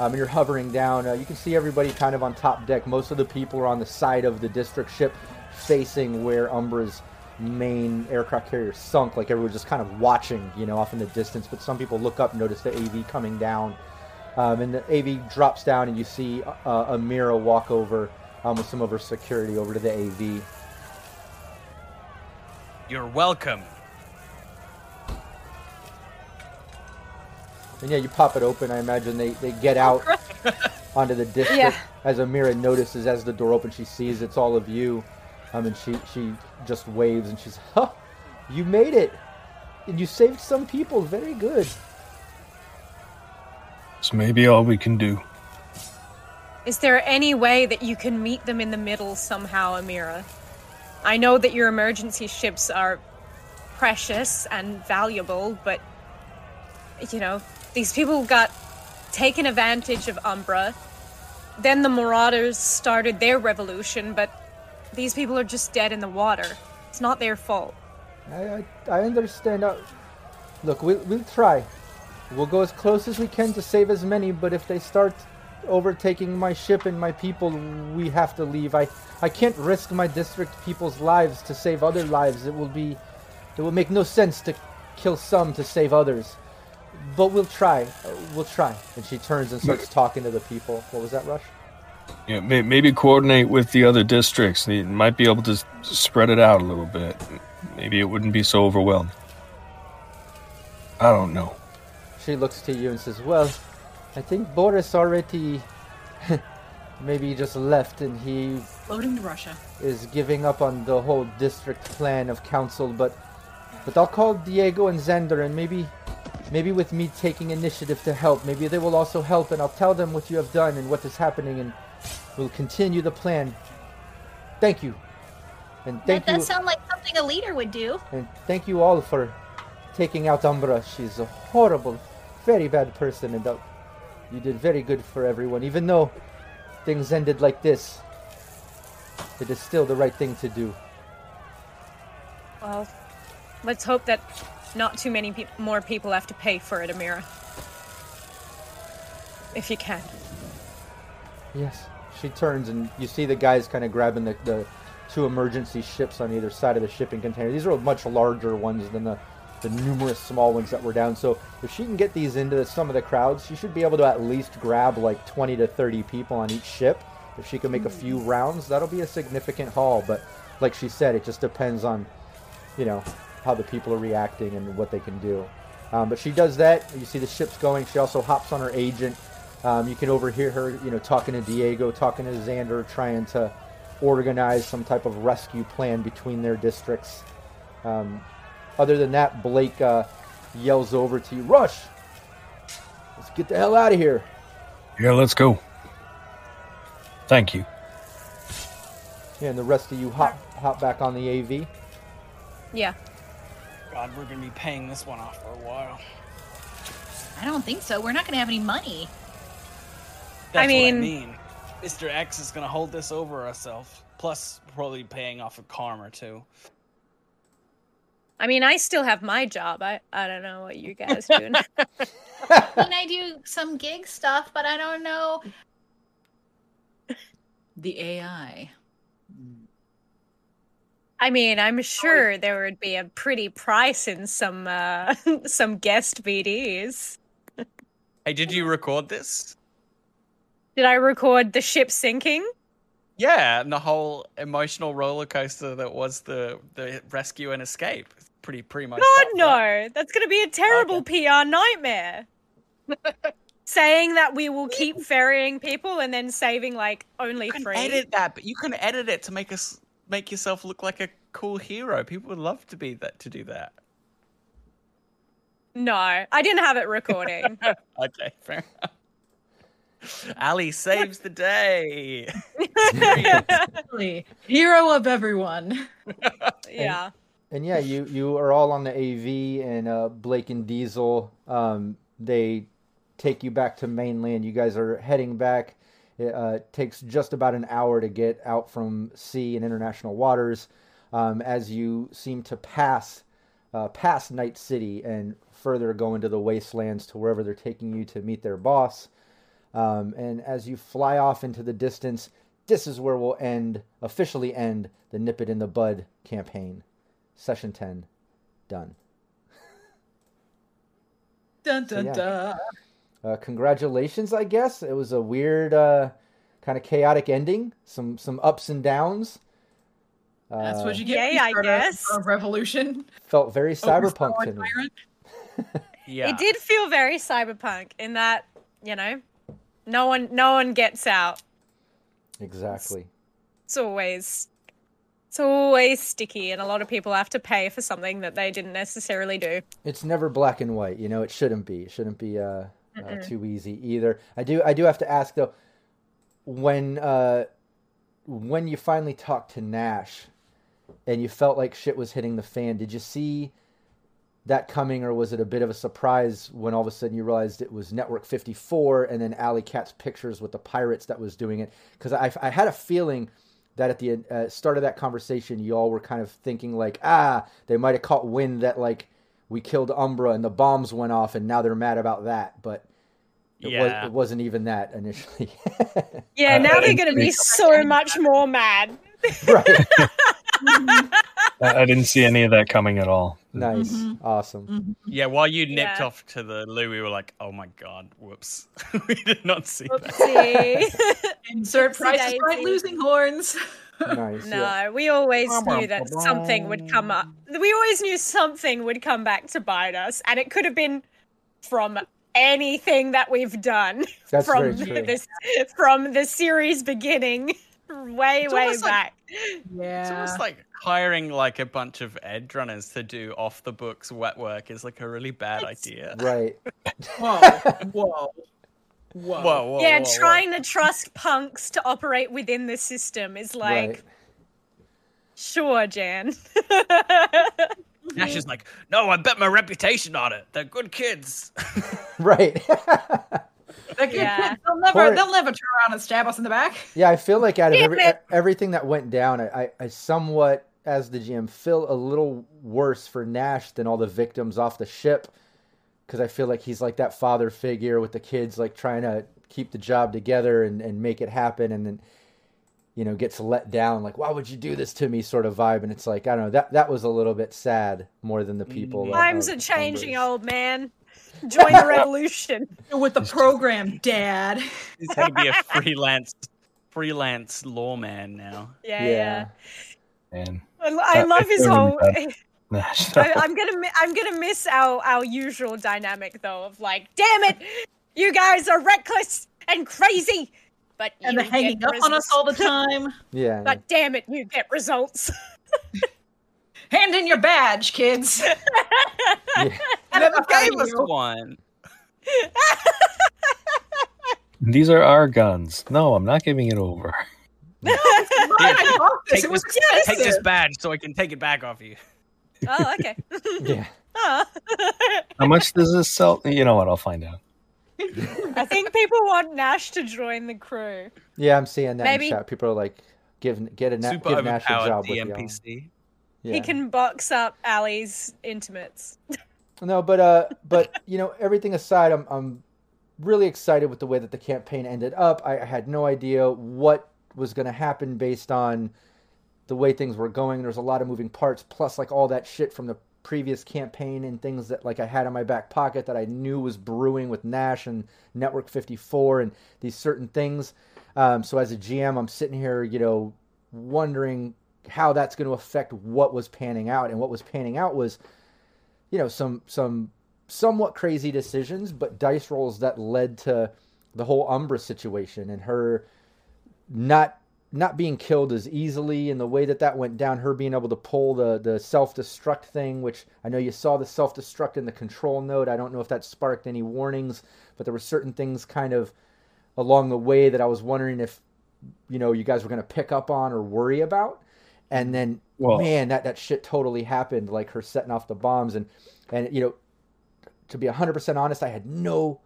Um, and you're hovering down. Uh, you can see everybody kind of on top deck. Most of the people are on the side of the district ship, facing where Umbra's main aircraft carrier sunk. Like everyone's just kind of watching, you know, off in the distance. But some people look up, notice the AV coming down, um, and the AV drops down, and you see uh, Amira walk over um, with some of her security over to the AV. You're welcome. And yeah, you pop it open. I imagine they, they get out onto the district. Yeah. As Amira notices, as the door opens, she sees it's all of you. Um, and she, she just waves and she's, huh, you made it. And you saved some people. Very good. It's maybe all we can do. Is there any way that you can meet them in the middle somehow, Amira? I know that your emergency ships are precious and valuable, but you know, these people got taken advantage of Umbra. Then the Marauders started their revolution, but these people are just dead in the water. It's not their fault. I, I, I understand. Uh, look, we'll, we'll try. We'll go as close as we can to save as many, but if they start overtaking my ship and my people, we have to leave. I, I can't risk my district people's lives to save other lives. It will be. It will make no sense to kill some to save others. But we'll try. Uh, we'll try. And she turns and starts talking to the people. What was that, Rush? Yeah, may, maybe coordinate with the other districts. They might be able to s- spread it out a little bit. Maybe it wouldn't be so overwhelmed. I don't know. She looks to you and says, Well, I think Boris already. maybe just left and he Floating to Russia. is giving up on the whole district plan of council, but but I'll call Diego and Xander and maybe maybe with me taking initiative to help, maybe they will also help and I'll tell them what you have done and what is happening and we'll continue the plan. Thank you. And thank that you does sound like something a leader would do. and thank you all for taking out Umbra. She's a horrible, very bad person and uh, you did very good for everyone even though things ended like this. It is still the right thing to do. Well, let's hope that not too many peop more people have to pay for it, Amira. If you can. Yes. She turns and you see the guys kind of grabbing the, the two emergency ships on either side of the shipping container. These are much larger ones than the, the numerous small ones that were down. So if she can get these into some of the crowds, she should be able to at least grab like 20 to 30 people on each ship. If she can make a few mm-hmm. rounds, that'll be a significant haul. But like she said, it just depends on, you know, how the people are reacting and what they can do. Um, but she does that. You see the ships going. She also hops on her agent. Um, you can overhear her, you know, talking to Diego, talking to Xander, trying to organize some type of rescue plan between their districts. Um, other than that, Blake uh, yells over to you, "Rush! Let's get the hell out of here!" Yeah, let's go. Thank you. Yeah, and the rest of you hop hop back on the AV. Yeah. God, we're gonna be paying this one off for a while. I don't think so. We're not going to have any money. That's mean- what I mean. Mr. X is gonna hold this over ourselves. Plus, probably paying off a karma too. I mean, I still have my job. I, I don't know what you guys do. I mean, I do some gig stuff, but I don't know. The AI. I mean, I'm sure there would be a pretty price in some uh, some guest BDs. Hey, did you record this? Did I record the ship sinking? Yeah, and the whole emotional roller coaster that was the the rescue and escape. It's pretty pretty much. God no, that's going to be a terrible PR nightmare. Saying that we will keep ferrying people and then saving like only You can three. edit that, but you can edit it to make us make yourself look like a cool hero. People would love to be that to do that. No, I didn't have it recording. Okay, fair enough. Ali saves the day. Really, hero of everyone. yeah. And yeah, you you are all on the AV, and uh, Blake and Diesel, um, they take you back to mainland. You guys are heading back. It uh, takes just about an hour to get out from sea and international waters. Um, as you seem to pass uh, past Night City and further go into the wastelands to wherever they're taking you to meet their boss. Um, and as you fly off into the distance, this is where we'll end officially end the Nip It in the Bud campaign. Session 10 done. Dun dun yeah. dun. Uh, congratulations, I guess. It was a weird, uh, kind of chaotic ending. Some some ups and downs. That's Uh, what you get. Yay, I start a- guess. A revolution. felt very cyberpunk to me. Yeah. It did feel very cyberpunk in that, you know, no one no one gets out. Exactly. It's always it's always sticky and a lot of people have to pay for something that they didn't necessarily do. It's never black and white. You know, it shouldn't be. It shouldn't be uh, uh, too easy either. I do. I do have to ask though, when uh, when you finally talked to Nash, and you felt like shit was hitting the fan, did you see that coming, or was it a bit of a surprise when all of a sudden you realized it was Network 54 and then Alley Cat's pictures with the pirates that was doing it? Because I, I had a feeling that at the uh, start of that conversation, you all were kind of thinking like, ah, they might have caught wind that like we killed Umbra and the bombs went off, and now they're mad about that. But it, Yeah. was, it wasn't even that initially. Yeah, Uh, now I they're going to be so much more mad. right. I, I didn't see any of that coming at all. Nice. Mm-hmm. Awesome. Yeah, while you nipped Yeah. off to the loo, we were like, "Oh my god, whoops, we did not see that." Oopsie. Insert Oopsie prices right daisy. losing horns. Nice. yeah. no, we always knew that something would come up. We always knew something would come back to bite us, and it could have been from anything that we've done That's from very true. this from the series beginning, way way almost like- back. Yeah. It's almost like hiring like a bunch of edge runners to do off the books wet work is like a really bad idea. Right. whoa, whoa, whoa. Whoa, whoa, yeah, whoa, whoa. trying to trust punks to operate within the system is like, right. sure, Jan. Nash is like, no, I bet my reputation on it. They're good kids. Right. They're good Yeah. kids. They'll never, Poor- they'll never turn around and stab us in the back. Yeah, I feel like out of every, everything that went down, I, I, I somewhat, as the GM, feel a little worse for Nash than all the victims off the ship. Because I feel like he's like that father figure with the kids, like trying to keep the job together and, and make it happen. And then, you know, gets let down, like, why would you do this to me sort of vibe. And it's like, I don't know, that, that was a little bit sad more than the people. Mm, of- Times are changing, Umbridge. old man. Join the revolution. With the program, Dad. He's gonna be a freelance freelance lawman now. Yeah, Yeah. yeah. Man, I, I love his really whole. bad. Nash. I, I'm gonna mi- I'm gonna miss our our usual dynamic though of like, damn it, you guys are reckless and crazy, but And you the hanging get up on us all the time. Yeah. But damn it, you get results. Hand in your badge, kids. yeah. Never Never gave us one. These are our guns. No, I'm not giving it over. Mine, I bought this. Take It was this, take this badge so I can take it back off you. Oh, okay. Yeah. Oh. How much does this sell? You know what? I'll find out. I think people want Nash to join the crew. Yeah, I'm seeing that Maybe- in chat. People are like, give, get a, na- Super give Nash a overpowered job with y'all. Yeah. He can box up Ali's intimates. No, but uh, but you know, everything aside, I'm I'm really excited with the way that the campaign ended up. I, I had no idea what was going to happen based on the way things were going. There's a lot of moving parts, plus like all that shit from the previous campaign and things that like I had in my back pocket that I knew was brewing with Nash and Network 54 and these certain things. Um, so as a GM, I'm sitting here, you know, wondering how that's going to affect what was panning out, and what was panning out was you know some some somewhat crazy decisions but dice rolls that led to the whole umbra situation and her not not being killed as easily and the way that that went down her being able to pull the the self-destruct thing which i know you saw the self-destruct in the control node i don't know if that sparked any warnings but there were certain things kind of along the way that i was wondering if you know you guys were going to pick up on or worry about. And then man that that shit totally happened like her setting off the bombs. And and you know to be 100% honest i had no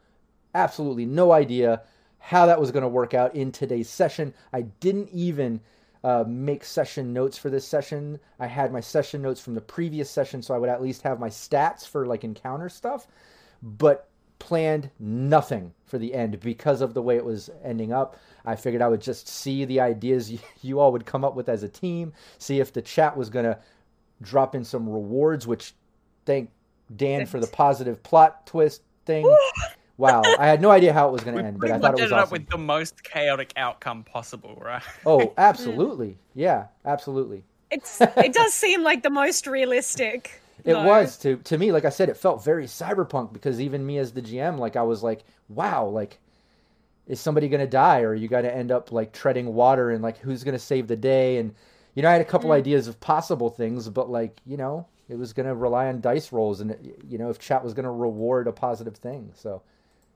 absolutely no idea how that was going to work out in today's session i didn't even uh, make session notes for this session i had my session notes from the previous session so i would at least have my stats for like encounter stuff but planned nothing for the end because of the way it was ending up. I figured I would just see the ideas you, you all would come up with as a team, see if the chat was going to drop in some rewards, which thank Dan for the positive plot twist thing. wow, I had no idea how it was going to end, but I thought it was ended up with the most chaotic outcome possible, right? Oh, mm. absolutely. Yeah, absolutely. It's it does seem like the most realistic. It though. was to to me, like I said, it felt very cyberpunk because even me as the GM, like I was like, wow, like is somebody gonna die or you got to end up like treading water and like who's gonna save the day and you know I had a couple mm. ideas of possible things, but like you know it was gonna rely on dice rolls and you know if chat was gonna reward a positive thing, so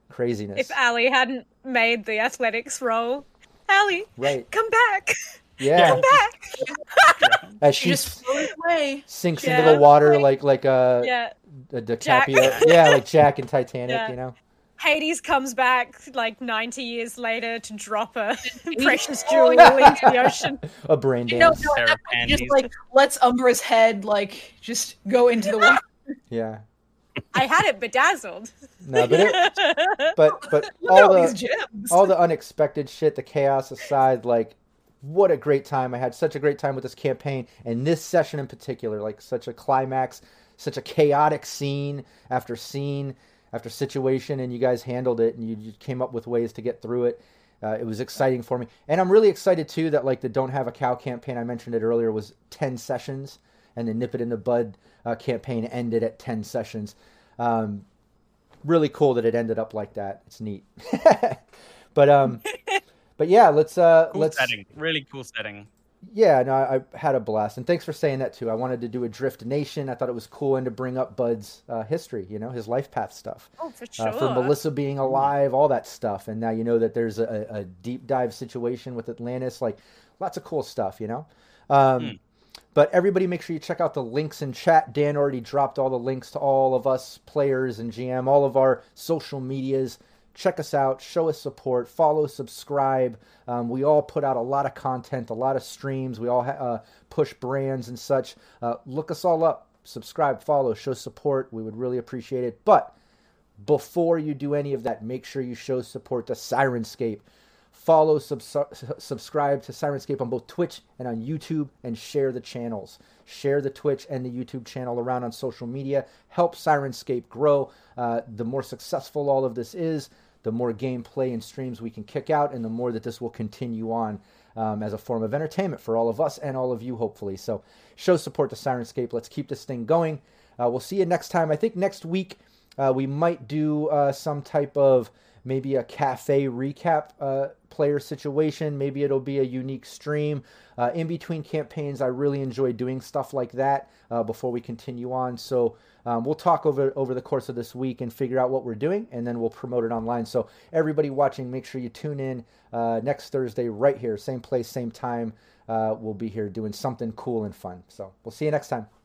craziness. If Ali hadn't made the athletics roll, Ali, Right. come back, yeah, come back. as She she just floated away. sinks Yeah, into the water like- like like a, Yeah. a Jack. DiCaprio, yeah, like Jack in Titanic, Yeah. you know. Hades comes back like 90 years later to drop a precious jewel into the ocean. A brain No, dance. no, Pair of that point, just like lets Umbra's head like just go into the water. Yeah. I had it bedazzled. No, but it, but but Look all all these the gems. all the unexpected shit, the chaos aside, like what a great time. I had such a great time with this campaign and this session in particular, like such a climax, such a chaotic scene after scene after situation, and you guys handled it and you, you came up with ways to get through it. Uh, it was exciting for me, and I'm really excited too that like the Don't Have a Cow campaign I mentioned it earlier was ten sessions, and the Nip It in the Bud uh, campaign ended at ten sessions. Um, really cool that it ended up like that. It's neat. but um, but yeah, let's uh, Cool let's setting. Really cool setting. yeah, no, I, I had a blast, and thanks for saying that too. I wanted to do a Drift Nation. I thought it was cool and to bring up Bud's uh, history, you know, his life path stuff. Oh, for sure. Uh, for Melissa being alive, all that stuff, and now you know that there's a, a deep dive situation with Atlantis, like lots of cool stuff, you know. Um, But everybody, make sure you check out the links in chat. Dan already dropped all the links to all of us players and GM, all of our social medias. Check us out, show us support, follow, subscribe. Um, we all put out a lot of content, a lot of streams. We all ha- uh, push brands and such. Uh, look us all up, subscribe, follow, show support. We would really appreciate it. But before you do any of that, make sure you show support to Sirenscape. Follow, subs- subscribe to Sirenscape on both Twitch and on YouTube, and share the channels. Share the Twitch and the YouTube channel around on social media. Help Sirenscape grow. Uh, the more successful all of this is, the more gameplay and streams we can kick out, and the more that this will continue on um, as a form of entertainment for all of us and all of you, hopefully. So, show support to Sirenscape. Let's keep this thing going. Uh, we'll see you next time. I think next week uh, we might do uh, some type of maybe a cafe recap uh, player situation. Maybe it'll be a unique stream. Uh, in between campaigns, I really enjoy doing stuff like that uh, before we continue on. So um, we'll talk over over the course of this week and figure out what we're doing, and then we'll promote it online. So everybody watching, make sure you tune in uh, next Thursday right here, same place, same time. Uh, we'll be here doing something cool and fun. So we'll see you next time.